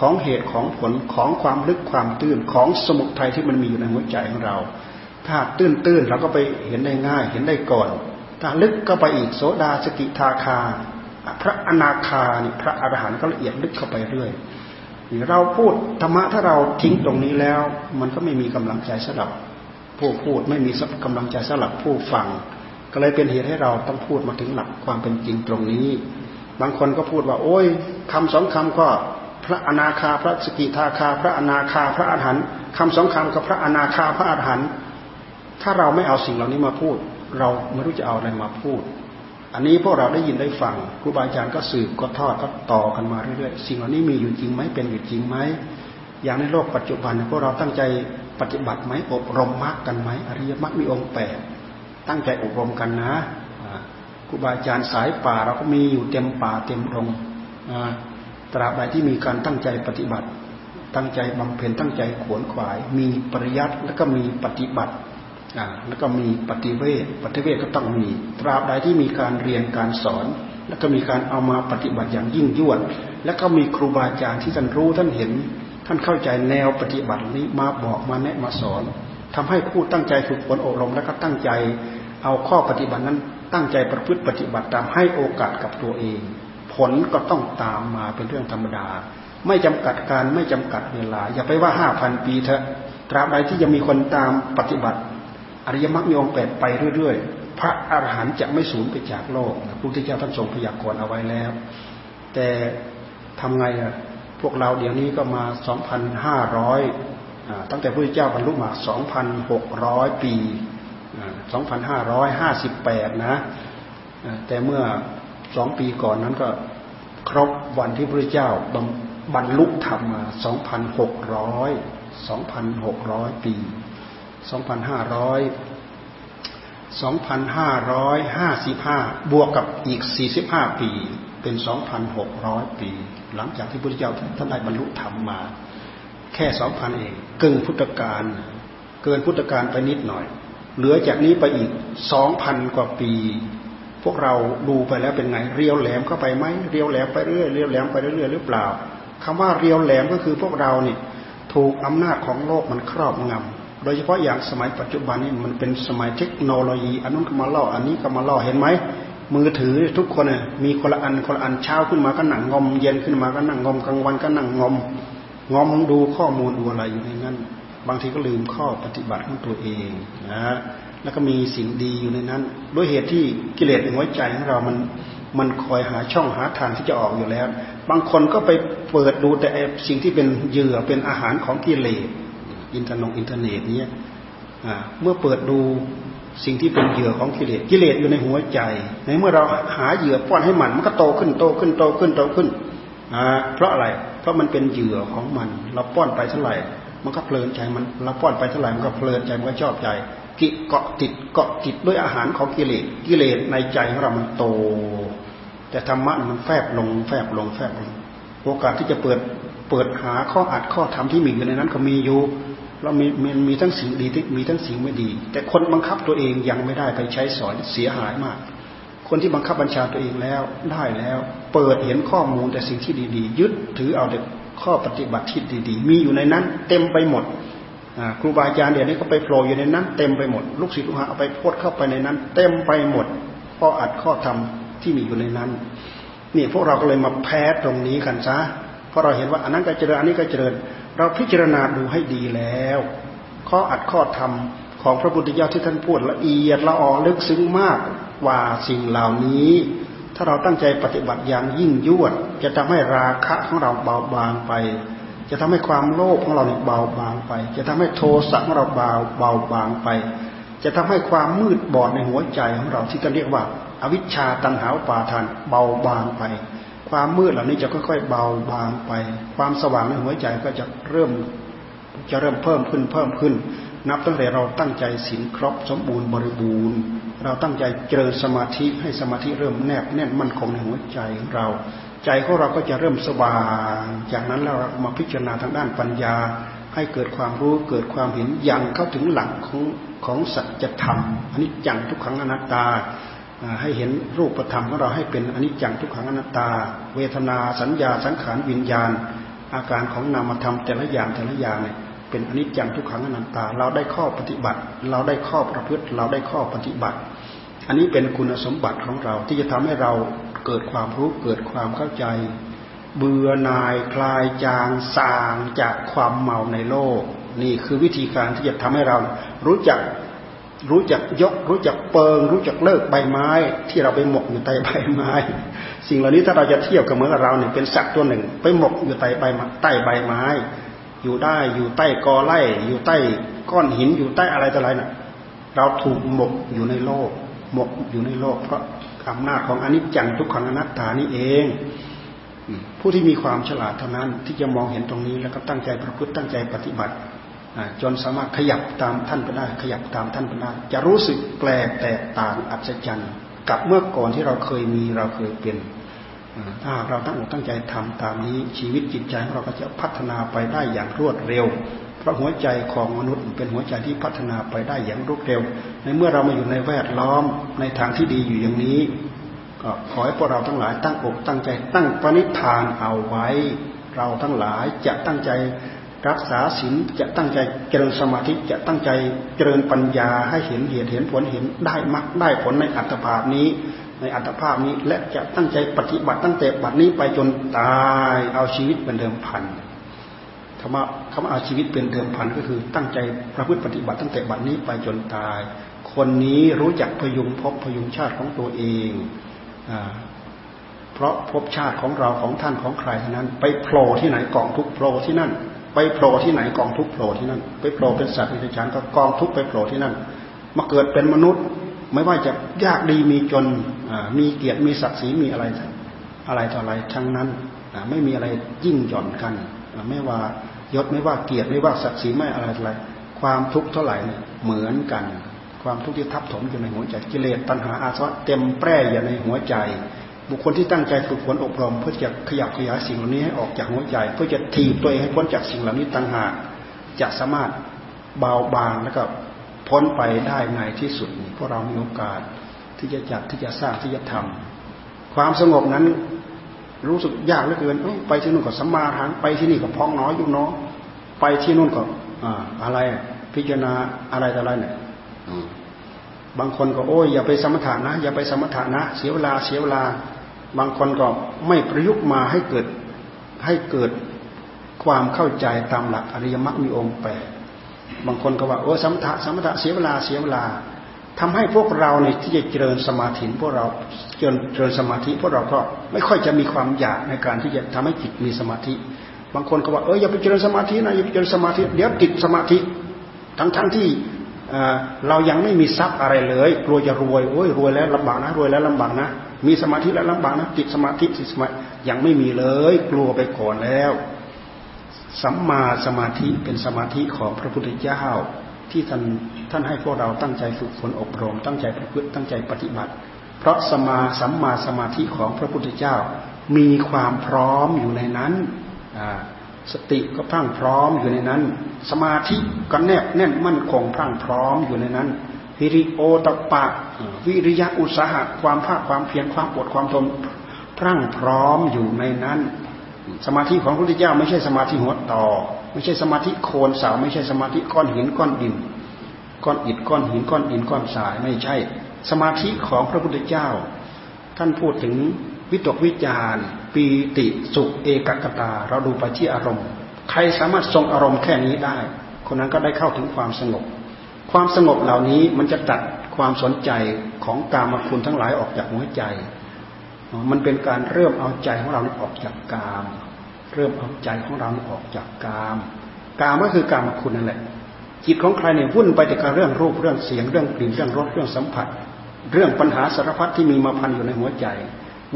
ของเหตุของผลของความลึกความตื้นของสมุทัยที่มันมีอยู่ในหัวใจของเรา ถ้าตื้นตื้นเราก็ไปเห็นได้ง่าย เห็นได้ก่อน ถ้าลึกก็ไปอีกโสดาสกิทาคา พระอนาคานี่พระอรหันต์ก็ละเอียดลึกเข้าไปเรื่อยเราพูดธรรมะถ้าเราทิ้งตรงนี้แล้ว มันก็ไม่มีกำลังใจสำหรับผู้พูดไม่มีกำลังใจสำหรับผู้ฟัง ก็เลยเป็นเหตุให้เราต้องพูดมาถึงหลักความเป็นจริงตรงนี้ บางคนก็พูดว่า โอ้ยคำสองคำก็พระอนาคาพระสกิทาคา พระอนาคาพระอรหันต์คำสองคำกับพระอนาคาพระอรหันต์ถ้าเราไม่เอาสิ่งเหล่านี้มาพูด เราไม่รู้จะเอาอะไรมาพูด อันนี้พวกเราได้ยินได้ฟังครูบาอาจารย์ก็สืบก็ทอดก็ต่อกันมาเรื่อยๆสิ่งเหล่านี้มีอยู่จริงไหมเป็นอยู่จริงไหมอย่างในโลกปัจจุบันพวกเราตั้งใจปฏิบัติไหมอบรมมรรคกันไหมอริยมรรคมีองค์แปดตั้งใจอบรมกันนะ ครูบาอาจารย์สายป่าเราก็มีอยู่เต็มป่าเต็มรงตราบใดที่มีการตั้งใจปฏิบัติ ตั้งใจบำเพ็ญตั้งใจขวนขวาย มีปริยัติแล้วก็มีปฏิบัติแล้วก็มีปฏิเวทปฏิเวทก็ต้องมี ตราบใดที่มีการเรียนการสอน แล้วก็มีการเอามาปฏิบัติอย่างยิ่งยวด แล้วก็มีครูบาอาจารย์ที่ท่านรู้ท่านเห็น ท่านเข้าใจแนวปฏิบัตินี้มาบอกมาแนะมาสอนทำให้ผู้ตั้งใจฝึกฝนอบรมแล้วก็ตั้งใจเอาข้อปฏิบัตินั้น ตั้งใจประพฤติปฏิบัติตามให้โอกาสกับตัวเอง ผลก็ต้องตามมาเป็นเรื่องธรรมดา ไม่จำกัดการไม่จำกัดเวลา อย่าไปว่าห้าพันปีเถอะตราบใดที่ยังมีคนตามปฏิบัติ อริยมรรคมีองแปดไปเรื่อยๆ พระอรหันต์จะไม่สูญไปจากโลกพระพุทธเจ้าท่านทรงพยากรณ์เอาไว้แล้ว แต่ทำไงอะพวกเราเดี๋ยวนี้ก็มาสองพันห้าร้อยตั้งแต่พระพุทธเจ้าบรรลุมาสองพันหกร้อยปี สองพันะแต่เมื่อสองปีก่อนนั้นก็ครบวันที่พระเจ้าบรรลุธรรมมาสองพันหกร้อยสองพันหกร้อยปีสองพันห้าร้อยสองพันห้าร้อยห้าสิบวกกับอีกสี่สิบห้าปี เป็นสองพันหกร้อยปี หลังจากที่พระเจ้าท่านได้บรรลุธรรมมา แค่สองพันเอง เกินพุทธกาลเกินพุทธกาลไปนิดหน่อย เหลือจากนี้ไปอีกสองพันกว่าปี พวกเราดูไปแล้วเป็นไง เรียวแหลมเข้าไปไหมเรียวแหลมไปเรื่อยเรียวแหลมไปเรื่อยหรือเปล่าคำว่าเรียวแหลมก็คือพวกเราเนี่ยถูกอำนาจของโลกมันครอบงำโดยเฉพาะอย่างสมัยปัจจุบันนี่มันเป็นสมัยเทคโนโลยีอันนู้นก็มาล่ออันนี้ก็มาล่อเห็นไหมมือถือทุกคนเนี่ยมีคนละอันคนละอันเช้าขึ้นมาก็นั่งงอม เย็นขึ้นมาก็นั่งงอมกลางวันก็นั่งงอมงอมดูข้อมูลดูอะไรอยู่ในนั้น บางทีก็ลืมข้อปฏิบัติของตัวเองนะแล้วก็มีสิ่งดีอยู่ในนั้น ด้วยเหตุที่กิเลสในหัวใจของเรามันมันคอยหาช่องหาทางที่จะออกอยู่แล้ว บางคนก็ไปเปิดดูแต่สิ่งที่เป็นเหยื่อเป็นอาหารของกิเลสอินเทอร์นงอินเทอร์เน็ตเนี้ยเมื่อเปิดดูสิ่งที่เป็นเหยื่อของกิเลสกิเลสอยู่ในหัวใจในเมื่อเราหาเหยื่อป้อนให้มันมันก็โตขึ้นโตขึ้นโตขึ้นโตขึ้นเพราะอะไรเพราะมันเป็นเหยื่อของมัน เราป้อนไปเท่าไหร่ มันก็เพลินใจมันเราป้อนไปเท่าไหร่มันก็เพลินใจมันก็ชอบใจ กิเกาะติดเกาะติดด้วยอาหารของกิเลสกิเลสในใจของเรามันโต แต่ธรรมะมันแฟบลงแฟบลงแฟบลงโอกาสที่จะเปิดเปิดหาข้ออัดข้อธรรมที่มีอยู่ในนั้นก็มีอยู่เรามีมีมีทั้งสิ่งดีที่มีทั้งสิ่งไม่ดี แต่คนบังคับตัวเองยังไม่ได้ไปใช้สอนเสียหายมาก คนที่บังคับบัญชาตัวเองแล้วได้แล้ว เปิดเห็นข้อมูลแต่สิ่งที่ดีๆ ยึดถือเอาแต่ ข้อปฏิบัติที่ดีๆ มีอยู่ในนั้น เต็มไปหมดครูบาอาจารย์เดี๋ยวนี้ก็ไปโผล่อยู่ในนั้น เต็มไปหมด ลูกศิษย์ลูกหาเอาไปโพดเข้าไปในนั้น เต็มไปหมดข้ออัดข้อธรรมที่มีอยู่ในนั้นนี่พวกเราก็เลยมาแพ้ตรงนี้กันซะเพราะเราเห็นว่าอันนั้นก็เจริญอันนี้ก็เจริญ เราพิจารณาดูให้ดีแล้ว ข้ออัดข้อธรรมของพระพุทธเจ้าที่ท่านพูดละเอียดละออลึกซึ้งมากกว่าสิ่งเหล่านี้ ถ้าเราตั้งใจปฏิบัติอย่างยิ่งยวด จะทำให้ราคะของเราเบาบางไป จะทำให้ความโลภของเราเบาบางไป จะทำให้โทสะของเราเบาเบาบางไป จะทำให้ความมืดบอดในหัวใจของเราที่กันเรียกว่า อวิชชาตันหาปาทานเบาบางไป ความมืดเหล่านี้จะค่อยๆเบาบางไป ความสว่างในหัวใจก็จะเริ่มจะเริ่มเพิ่มขึ้นเพิ่มขึ้น นับตั้งแต่เราตั้งใจศีลครบสมบูรณ์บริบูรณ์ เราตั้งใจเจริญสมาธิให้สมาธิเริ่มแนบแน่นมั่นคงในหัวใจของเรา ใจของเราก็จะเริ่มสว่างจากนั้นเรามาพิจารณาทางด้านปัญญา ให้เกิดความรู้เกิดความเห็นอยังเข้าถึงหลักของของสัจธรรมอันนี้จังทุกขังอนัตตาให้เห็นรูปธรรมของเราให้เป็นอนิจจังทุกขังอนัตตา เวทนาสัญญาสังขารวิญญาณ อาการของนามธรรมแต่ละอย่างแต่ละอย่างเนี่ย เป็นอนิจจังทุกขังอนัตตา เราได้ข้อปฏิบัติ เราได้ข้อประพฤติ เราได้ข้อปฏิบัติ อันนี้เป็นคุณสมบัติของเราที่จะทำให้เราเกิดความรู้เกิดความเข้าใจ เบื่อหน่ายคลายจางสางจากความเมาในโลก นี่คือวิธีการที่จะทำให้เรารู้จักรู้จักยก รู้จักเปิง รู้จักเลิกใบไม้ ที่เราไปหมกอยู่ใต้ใบไม้ สิ่งเหล่านี้ถ้าเราจะเทียบกับเหมือนเราเนี่ยเป็นสัตว์ตัวหนึ่ง ไปหมกอยู่ใต้ใบใต้ใบไม้ อยู่ได้อยู่ใต้กอไล่อยู่ใต้ก้อนหินอยู่ใต้อะไรต่ออะไรน่ะ เราถูกหมกอยู่ในโลก หมกอยู่ในโลก เพราะอำนาจของอนิจจังทุกขังอนัตตานี่เองผู้ที่มีความฉลาดเท่านั้นที่จะมองเห็นตรงนี้แล้วก็ตั้งใจประพฤติตั้งใจปฏิบัติจนสามารถขยับตามท่านไปได้ ขยับตามท่านไปได้จะรู้สึกแปลกแตกต่างอัศจรรย์ กับเมื่อก่อนที่เราเคยมีเราเคยเป็น ถ้าเราตั้งอกตั้งใจทำตามนี้ ชีวิตจิตใจของเราก็จะพัฒนาไปได้อย่างรวดเร็ว เพราะหัวใจของมนุษย์เป็นหัวใจที่พัฒนาไปได้อย่างรวดเร็ว ในเมื่อเรามาอยู่ในแวดล้อมในทางที่ดีอยู่อย่างนี้ ก็ขอให้พวกเราทั้งหลายตั้งอกตั้งใจตั้งปณิธานเอาไว้ เราทั้งหลายจะตั้งใจรักษาศีลจะตั้งใจเจริญสมาธิจะตั้งใจเจริญปัญญาให้เห็นเหตุเห็นผลเห็นได้มรรคได้ผลในอัตภาพนี้ ในอัตภาพนี้ และจะตั้งใจปฏิบัติตั้งแต่บัดนี้ไปจนตายเอาชีวิตเป็นเดิมพันคำว่าคำว่าเอาชีวิตเป็นเดิมพันก็คือตั้งใจประพฤติปฏิบัติตั้งแต่บัดนี้ไปจนตาย คนนี้รู้จักพยุงพบพยุงชาติของตัวเองเพราะภพชาติของเราของท่านของใครเท่านั้น ไปโผล่ที่ไหนกองทุกโผล่ที่นั่น ไปโผล่ที่ไหนกองทุกโผล่ที่นั่น ไปโผล่เป็นสัตว์ในฉานก็กองทุกไปโผล่ที่นั่น มาเกิดเป็นมนุษย์ ไม่ว่าจะยากดีมีจนมีเกียรติมีศักดิ์ศรีมีอะไรอะไรต่ออะไรทั้งนั้นไม่มีอะไรยิ่งหย่อนกัน ไม่ว่ายศไม่ว่าเกียรติไม่ว่าศักดิ์ศรีไม่อะไรอะไร ความทุกข์เท่าไหร่เหมือนกัน ความทุกข์ที่ทับถมอยู่ในหัวใจกิเลสตัณหาอาสวะเต็มแปร่อยู่ในหัวใจ บุคคลที่ตั้งใจฝึกฝนอบรม เพื่อจะขยับขยายสิ่งเหล่านี้ให้ออกจากหัวใจ เพื่อจะทีบตัวเองให้พ้นจากสิ่งเหล่านี้ตัณหาจะสามารถเบาบางแล้วก็ พ้นไปได้ในที่สุดพวกเรามีโอกาสที่จะจัดที่จะสร้างที่จะทำความสงบนั้นรู้สึกยากเหลือเกินไปที่นู่นก็สัมมาทางไปที่นี่ก็พองน้อยอยุ่เน้อยไปที่นู่นก็อะไรพิจารณาอะไรแต่อะไรเนี่ยบางคนก็โอ้ยอย่าไปสมถะนะ อย่าไปสมถะนะ เสียเวลาเสียเวลา บางคนก็ไม่ประยุกต์มาให้เกิดให้เกิดความเข้าใจตามหลักอริยมรรคมีองค์แปด บางคนก็ว่าโอ้สมถะสมถะเสียเวลาเสียเวลาทำให้พวกเราเนี่ยที่จะเจริญสมาธิพวกเราเจริญเจริญสมาธิพวกเราก็ไม่ค่อยจะมีความอยากในการที่จะทำให้จิตมีสมาธิ บางคนก็ว่าเอออย่าไปเจริญสมาธินะอย่าไปเจริญสมาธิเดี๋ยวติดสมาธิ ทั้งทั้งที่เรายังไม่มีทรัพย์อะไรเลย กลัวจะรวยโอ้ยรวยแล้วลำบากนะรวยแล้วลำบากนะมีสมาธิแล้วลำบากนะติดสมาธิติดสมายังไม่มีเลย กลัวไปก่อนแล้ว สัมมาสมาธิเป็นสมาธิของพระพุทธเจ้าที่ท่านท่านให้พวกเราตั้งใจฝึกฝนอบรม ตั้งใจประพฤติตั้งใจปฏิบัติ เพราะสมาสัมมาสมาธิของพระพุทธเจ้า มีความพร้อมอยู่ในนั้นสติก็พรั่งพร้อมอยู่ในนั้น สมาธิก็แนบแน่นมั่นคงพรั่งพร้อมอยู่ในนั้นวิริโอตปะ วิริยะอุตสาหะความภาคความเพียรความอดความทนพรั่งพร้อมอยู่ในนั้น สมาธิของพระพุทธเจ้าไม่ใช่สมาธิหัวต่อ ไม่ใช่สมาธิโคนเสาไม่ใช่สมาธิก้อนหินก้อนดิน ก้อนอิฐก้อนหินก้อนดินก้อนทรายไม่ใช่ สมาธิของพระพุทธเจ้า ท่านพูดถึงวิตกวิจารปีติสุขเอกกตา เราดูไปที่อารมณ์ ใครสามารถทรงอารมณ์แค่นี้ได้ คนนั้นก็ได้เข้าถึงความสงบ ความสงบเหล่านี้มันจะตัดความสนใจของกามคุณทั้งหลายออกจากหัวใจ มันเป็นการเริ่มเอาใจของเราออกจากกาม เริ่มเอาใจของเราออกจากกาม กามก็คือกามคุณนั่นแหละ จิตของใครเนี่ยวุ่นไปแต่กับเรื่องรูปเรื่องเสียงเรื่องกลิ่นเรื่องรสเรื่องสัมผัส เรื่องปัญหาสารพัดที่มีมาพันอยู่ในหัวใจ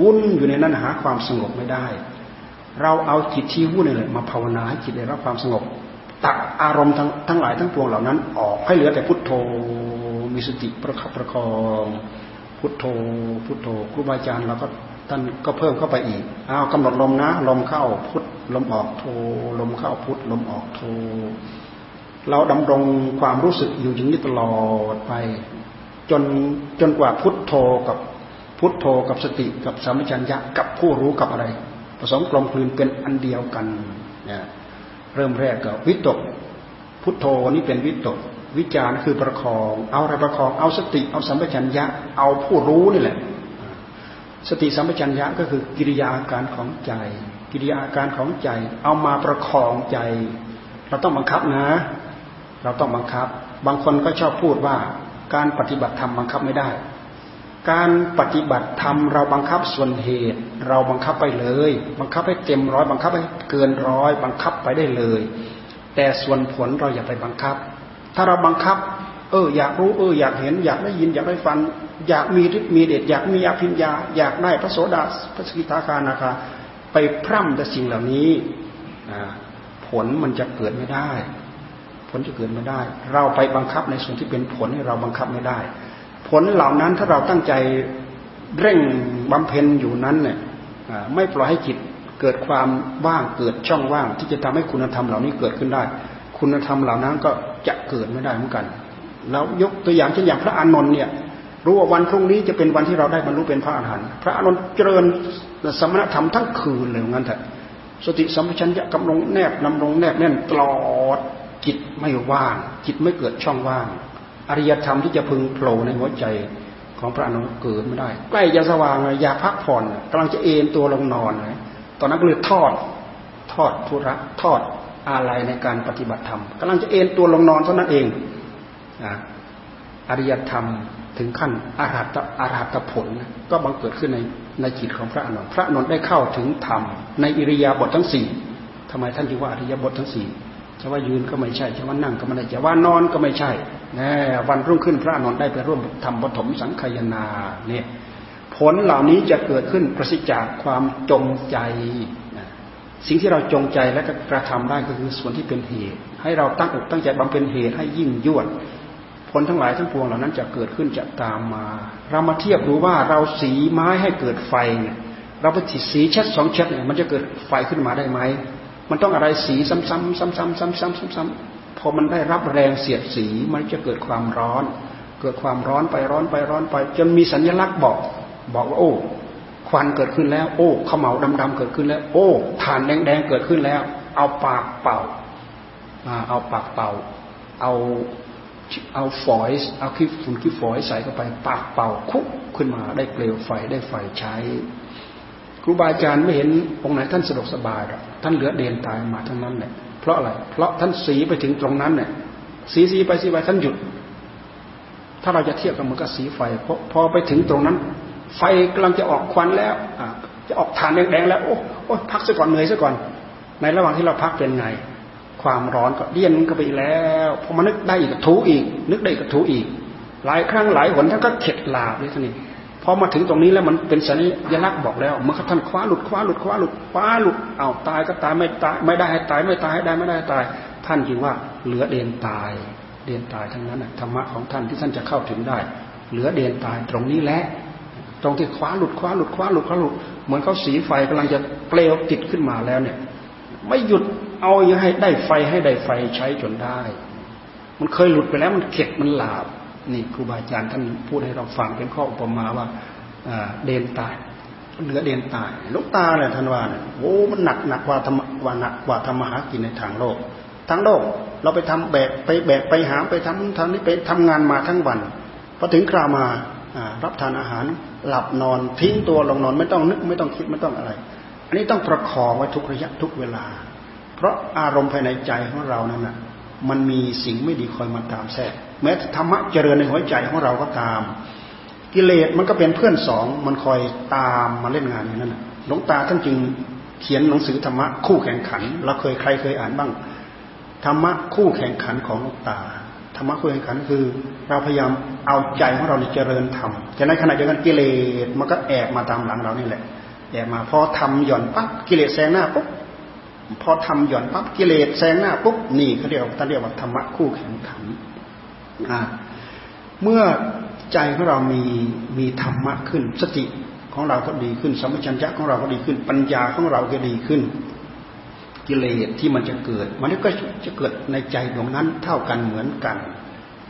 วุ่นอยู่ในนั้นหาความสงบไม่ได้ เราเอาจิตที่วุ่นนี่แหละมาภาวนาให้จิตได้รับความสงบ ตักอารมณ์ทั้งทั้งหลายทั้งปวงเหล่านั้น ออกให้เหลือแต่พุทโธมีสติประคับประคอง พุทโธ พุทโธครูบาอาจารย์เราก็ท่านก็เพิ่มเข้าไปอีกเอาวกำหนดลมนะ ลมเข้าพุทลมออกโธลมเข้าพุทลมออกโธเราดำรงความรู้สึกอยู่อย่างนี้ตลอดไป จนจนกว่าพุทโธกับพุทโธกับสติกับสัมปชัญญะกับผู้รู้กับอะไร ผสมกลมกลืนเป็นอันเดียวกันเนี่ยเริ่มแรกก็วิตก พุทโธนี่เป็นวิตก วิจารคือประคอง เอาอะไรประคอง เอาสติ เอาสัมปชัญญะ เอาผู้รู้นี่แหละ สติสัมปชัญญะก็คือกิริยาการของใจ กิริยาอาการของใจ เอามาประคองใจ เราต้องบังคับนะ เราต้องบังคับ บางคนก็ชอบพูดว่า การปฏิบัติธรรมบังคับไม่ได้ การปฏิบัติธรรมเราบังคับส่วนเหตุ เราบังคับไปเลย บังคับให้เต็มร้อย บังคับให้เกินร้อย บังคับไปได้เลย แต่ส่วนผลเราอย่าไปบังคับ ถ้าเราบังคับ เออ อยากรู้เออ อยากเห็น อยากได้ยิน อยากได้ฟังอยากมีฤทธิ์มีเดชอยากมีอภิญญา อยากได้พระโสดาพระสกิทาคานาคาไปพร่ำแต่สิ่งเหล่านี้ผลมันจะเกิดไม่ได้ ผลจะเกิดไม่ได้ เราไปบังคับในส่วนที่เป็นผลให้เราบังคับไม่ได้ ผลเหล่านั้นถ้าเราตั้งใจเร่งบำเพ็ญอยู่นั้นเนี่ยไม่ปล่อยให้จิตเกิดความว่างเกิดช่องว่าง ที่จะทำให้คุณธรรมเหล่านี้เกิดขึ้นได้ คุณธรรมเหล่านั้นก็จะเกิดไม่ได้เหมือนกัน แล้วยกตัวอย่างเช่นอย่างพระอานนท์เนี่ย รู้ว่าวันพรุ่งนี้จะเป็นวันที่เราได้บรรลุเป็นพระอรหันต์พระอานนท์เจริญสมณธรรมทั้งคืนเลยงั้นเถอะสติสัมปชัญญะกำลังแนบนำลงแนบแน่นตลอดจิตไม่ว่าง จิตไม่เกิดช่องว่าง อริยธรรมที่จะพึงโผล่ในหัวใจของพระอนุเกิดไม่ได้ ใกล้จะสว่างเลยอยากพักผ่อนกำลังจะเอนตัวลงนอนเลยตอนนั้นก็เลยทอด ทอดธุระทอด อะไรในการปฏิบัติธรรมกำลังจะเอนตัวลงนอนเท่านั้นเองอริยธรรมถึงขั้นอารัตอารัตผลก็บังเกิดขึ้นในในจิตของพระอนุนพระอนุนได้เข้าถึงธรรมในอิริยาบถทั้งสี่ทำไมท่านจึงว่าอริยบททั้งสี่จะว่ายืนก็ไม่ใช่จะว่านั่งก็ไม่ได้จะว่านอนก็ไม่ใช่นวันรุ่งขึ้นพระอนุนได้ไปร่วมทำปฐมสังขยนาเนี่ยผลเหล่านี้จะเกิดขึ้นประสิทธิ์จากความจงใจ สิ่งที่เราจงใจและก็กระทำได้ก็คือส่วนที่เป็นเหตุ ให้เราตั้งอกตั้งใจบำเพ็ญเหตุให้ยิ่งยวดผลทั้งหลายทั้งปวงเหล่านั้นจะเกิดขึ้นจะตามมา เรามาเทียบดูว่าเราสีไม้ให้เกิดไฟเนี่ยเราไปติดสีชัดสองชัดเนี่ยมันจะเกิดไฟขึ้นมาได้ไหมมันต้องอะไรสีซ้ำๆซ้ำๆซ้ำๆซ้ำๆพอมันได้รับแรงเสียดสีมันจะเกิดความร้อน เกิดความร้อนไปร้อนไปร้อนไป จนมีสัญลักษณ์บอก บอกว่าโอ้ ควันเกิดขึ้นแล้ว โอ้ขมเหลาดำๆเกิดขึ้นแล้ว โอ้ฐานแดงๆเกิดขึ้นแล้ว เอาปากเป่าเอาปากเป่า เอาเอาฝอยเอาขี้ฝุ่นขี้ฝอยใส่เข้าไปปากเป่าคุกขึ้นมาได้เปลวไฟได้ไฟใช้ ครูบาอาจารย์ไม่เห็นองค์ไหนท่านสะดวกสบายหรอกท่านเหลือเดนตายมาทั้งนั้นเนี่ยเพราะอะไรเพราะท่านสีไปถึงตรงนั้นเนี่ยสีสีไปสีไปท่านหยุด ถ้าเราจะเทียบกับมันก็สีไฟพอพอไปถึงตรงนั้น ไฟกำลังจะออกควันแล้วจะออกฐานแดงๆแล้วโอ้โอ้พักซะก่อนเหนื่อยซะก่อน ในระหว่างที่เราพักเป็นไง ความร้อนก็เลี่ยนก็ไปแล้วพอมานึกได้อีกก็ทูอีก นึกได้ก็ทูอีก หลายครั้งหลายหนท่านก็เข็ดลาบเลยท่านี้พอมาถึงตรงนี้แล้วมันเป็นสัญลักษณ์บอกแล้วเมื่อท่านคว้าหลุดคว้าหลุดคว้าหลุดคว้าหลุดเอาตายก็ตายไม่ตายไม่ได้ให้ตายไม่ตายให้ได้ไม่ได้ตาย ท่านจึงว่าเหลือเดนตาย เดนตายทั้งนั้นธรรมะของท่านที่ท่านจะเข้าถึงได้ เหลือเดนตายตรงนี้แหละ ตรงที่คว้าหลุดคว้าหลุดคว้าหลุดคว้าหลุดเหมือนเขาสีไฟกำลังจะเปลวติดขึ้นมาแล้วเนี่ย ไม่หยุดเอาอย่าให้ได้ไฟให้ได้ไฟใช้จนได้ มันเคยหลุดไปแล้วมันเข็ดมันหลาบนี่ครูบาอาจารย์ท่านพูดให้เราฟังเป็นข้ออุปมาว่าเดนตายเหลือเดนตายลูกตาเลยท่านว่าโอ้มันหนักหนักกว่าธรรมว่าหนักกว่าธรรมหากินในทางโลกทั้งโลกเราไปทำแบกไปแบกไปหาไปทำทำนี้ไปทำงานมาทั้งวันพอถึงคราวมา รับทานอาหารหลับนอนทิ้งตัวลงนอนไม่ต้องนึกไม่ต้องคิดไม่ต้องอะไร อันนี้ต้องประคองไว้ทุกระยะทุกเวลา เพราะอารมณ์ภายในใจของเรานั่นนะมันมีสิ่งไม่ดีคอยมาตามแทรกแม้ธรรมะเจริญในหัวใจของเราก็ตาม กิเลสมันก็เป็นเพื่อนสองมันคอยตามมาเล่นงานอย่างนั้นหลวงตาท่านจึงเขียนหนังสือธรรมะคู่แข่งขันเราเคยใครเคยอ่านบ้างธรรมะคู่แข่งขันของหลวงตา รรมะคู่แข่งขันคือ เราพยายามเอาใจของเราเจริญธรรมจะในขณะเดียวกันกิเลสมันก็แอบมาตามหลังเรานี่แหละแอบมาพอทำหย่อนปั๊บกิเลสแซงหน้าปุ๊บพอทำหย่อนปั๊บกิเลสแซงหน้าปุ๊บนี่เขาเรียกท่านเรียกว่าธรรมะคู่แข่งขันเมื่อใจของเรามีมีธรรมะขึ้นสติของเราก็ดีขึ้นสมัชัญญะของเราก็ดีขึ้น ปัญญาของเราก็ดีขึ้น กิเลสที่มันจะเกิด มันก็จะเกิดในใจดวงนั้นเท่ากันเหมือนกัน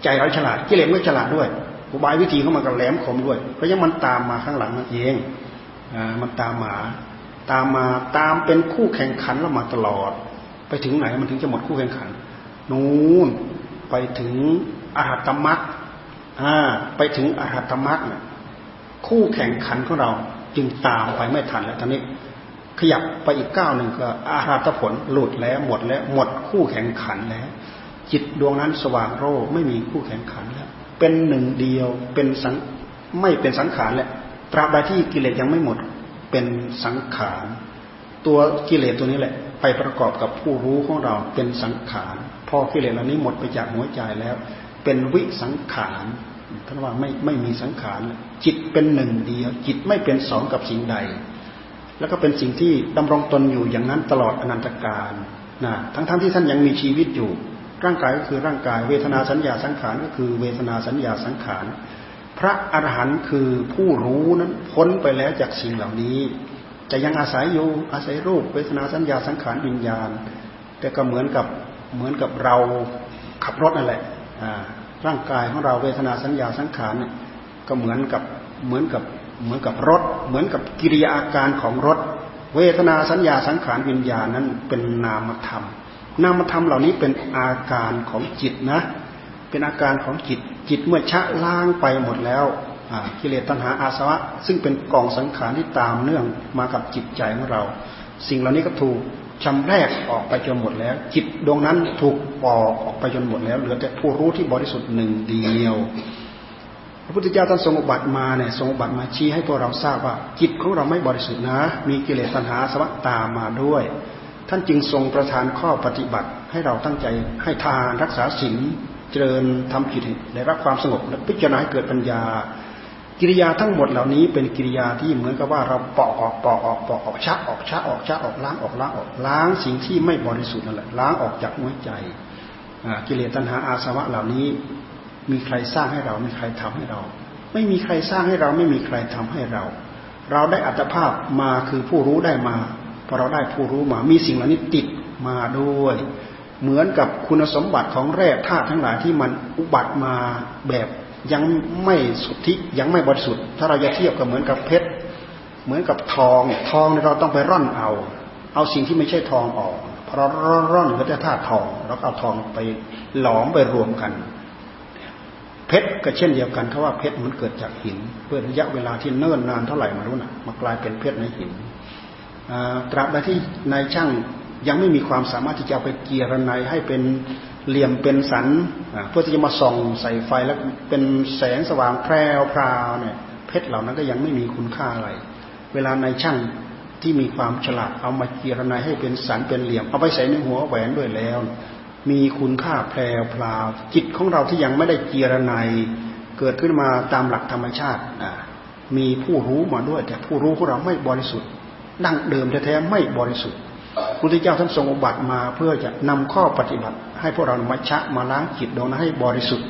ใจเราฉลาดกิเลสไม่ฉลาดด้วยอุบายวิธีของมันก็แหลมคมด้วย เพราะยังมันตามมาข้างหลังนั่นเองอมันตามมาตามมาตามเป็นคู่แข่งขันแล้วมาตลอด ไปถึงไหนมันถึงจะหมดคู่แข่งขัน นู่นไปถึงอรหัตมรรคไปถึงอรหัตมรรคคู่แข่งขันของเราจึงตามไปไม่ทันแล้วตอนนี้ ขยับไปอีกก้าวหนึ่งก็อาหารตผลหลุดแล้วหมดแล้วหมดคู่แข่งขันแล้ว จิตดวงนั้นสว่างโรไม่มีคู่แข่งขันแล้ว เป็นหนึ่งเดียวเป็นสังไม่เป็นสังขารแล้วตราบใดที่กิเลสยังไม่หมดเป็นสังขารตัวกิเลสตัวนี้แหละ ไปประกอบกับผู้รู้ของเราเป็นสังขารพอกิเลสเหล่านี้หมดไปจากหัวใจแล้ว เป็นวิสังขารท่านว่าไม่ไม่มีสังขารจิตเป็นหนึ่งเดียว จิตไม่เป็นสองกับสิ่งใด แล้วก็เป็นสิ่งที่ดำรงตนอยู่อย่างนั้นตลอดอนันตกาลนะทั้งๆทที่ท่านยังมีชีวิตอยู่ ร่างกายก็คือร่างกาย เวทนาสัญญาสังขารก็คือเวทนาสัญญาสังขาร พระอรหันต์คือผู้รู้นั้นพ้นไปแล้วจากสิ่งเหล่านี้แต่ยังอาศัยอยู่อาศัยรูป เวทนาสัญญาสังขารวิญญาณ แต่ก็เหมือนกับเหมือนกับเราขับรถนั่นแหละร่างกายของเราเวทนาสัญญาสังขารก็เหมือนกับเหมือนกับ เหมือนกับรถ เหมือนกับกิริยาอาการของรถ เวทนาสัญญาสังขารวิญญาณนั้นเป็นนามธรรม นามธรรมเหล่านี้เป็นอาการของจิตนะ เป็นอาการของจิต จิตเมื่อชะล้างไปหมดแล้วกิเลสตัณหาอาสวะ ซึ่งเป็นกองสังขารที่ตามเนื่องมากับจิตใจของเรา สิ่งเหล่านี้ก็ถูกชำแรกออกไปจนหมดแล้ว จิตดวงนั้นถูกปอกออกไปจนหมดแล้วเหลือแต่ผู้รู้ที่บริสุทธิ์หนึ่งเดียว พระพุทธเจ้าท่านทรงอุบัติมาเนี่ยทรงอุบัติมาชี้ให้พวกเราทราบว่าจิตของเราไม่บริสุทธิ์นะ มีกิเลสตัณหาสวัสตามมาด้วย ท่านจึงทรงประทานข้อปฏิบัติให้เราตั้งใจให้ทานรักษาศีลเจริญทำจิตได้รับความสงบและพิจารณาให้เกิดปัญญา กิริยาทั้งหมดเหล่านี้เป็นกิริยาที่เหมือนกับว่าเราปอกออกปอกออกปอกออกชักออกชักออกชักออกล้างออกล้างออกล้างสิ่งที่ไม่บริสุทธิ์นั่นแหละล้างออกจากหัวใจกิเลสตัณหาอาสวะเหล่านี้ มีใครสร้างให้เรา มีใครทำให้เรา ไม่มีใครสร้างให้เรา ไม่มีใครทำให้เรา เราได้อัตภาพมาคือผู้รู้ได้มาพอเราได้ผู้รู้มา มีสิ่งเหล่านี้ติดมาด้วย เหมือนกับคุณสมบัติของแร่ธาตุทั้งหลายที่มันอุบัติมาแบบยังไม่สุทธิยังไม่บริสุทธิ์ ถ้าเราจะเทียบกับเหมือนกับเพชร เหมือนกับทอง ทองเราต้องไปร่อนเอา เอาสิ่งที่ไม่ใช่ทองออกพอเราร่อนก็จะธาตุทอง แล้วเอาทองไปหลอมไปรวมกัน เพชรก็เช่นเดียวกันเขาว่าเพชรมันเกิดจากหินเพื่อระยะเวลาที่เนิ่นนานเท่าไหร่มารู้นะมากลายเป็นเพชรในหินตราบใดที่นายช่างยังไม่มีความสามารถที่จะไปเกียรนายให้เป็นเหลี่ยมเป็นสันเพื่อที่จะมาส่องใส่ไฟแล้วเป็นแสงสว่างแพรวพราวเนี่ยเพชรเหล่านั้นก็ยังไม่มีคุณค่าอะไร เวลานายช่างที่มีความฉลาดเอามาเกียรนายให้เป็นสันเป็นเหลี่ยมเอาไปใส่ในหัวแหวนด้วยแล้ว มีคุณค่าแพรวพราวจิตของเราที่ยังไม่ได้เกียรนายเกิดขึ้นมาตามหลักธรรมชาติมีผู้รู้มาด้วย แต่ผู้รู้ของเราไม่บริสุทธิ์ ดั้งเดิมแท้ๆไม่บริสุทธิ์พุทธเจ้าท่านทรงอุบัติมาเพื่อจะนำข้อปฏิบัติ ให้พวกเรามาชะมาล้างจิตดวงนั้นให้บริสุทธิ์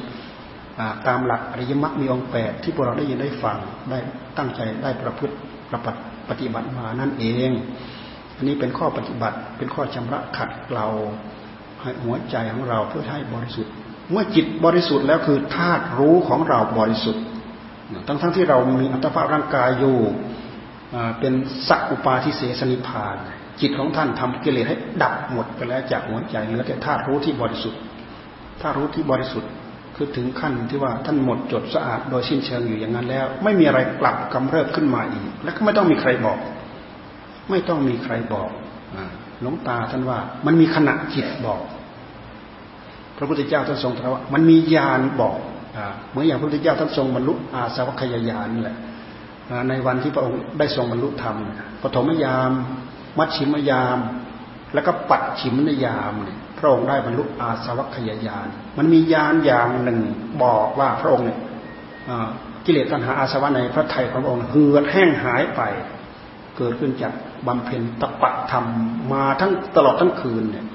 ตามหลักอริยมรรคมีองค์แปดที่พวกเราได้ยินได้ฟังได้ตั้งใจได้ประพฤติประปปฏิบัติมานั่นเอง อันนี้เป็นข้อปฏิบัติเป็นข้อชำระขัดเกลา ห้หัวใจของเราเพื่อให้บริสุทธิ์ เมื่อจิตบริสุทธิ์แล้วคือธาตุรู้ของเราบริสุทธิ์ ทั้งทั้งที่เรามีอัตภาพร่างกายอยู่เป็นสักอุปาทิเสสนิพาน จิตของท่านทำกิเลสให้ดับหมดไปแล้วจากหัวใจเหลือแต่ธาตุรู้ที่บริสุทธิ์ธาตุรู้ที่บริสุทธิ์คือถึงขั้นที่ว่าท่านหมดจดสะอาดโดยสิ้นเชิงอยู่อย่างนั้นแล้ว ไม่มีอะไรกลับกำเริบขึ้นมาอีก และก็ไม่ต้องมีใครบอก ไม่ต้องมีใครบอก หลวงตาท่านว่า มันมีขณะจิตบอก พระพุทธเจ้าท่านทรงตรัสว่ามันมีญาณบอกเหมือนอย่างพระพุทธเจ้าท่านทรงบรรลุอาสวัคยายานนี่แหละในวันที่พระองค์ได้ทรงบรรลุธรรมปฐมยาม มัชชิมยาม แล้วก็ปัดชิมนยามเนี่ยพระองค์ได้บรรลุอาสวัคยายาน มันมียานอย่างหนึ่งบอกว่าพระองค์เนี่ยกิเลสตัณหาอาสวะในพระไทยของพระองค์เหือดแห้งหายไป กิดขึ้นจากบำเพ็ญตปะธรรมมาทั้งตลอดทั้งคืนเนี่ย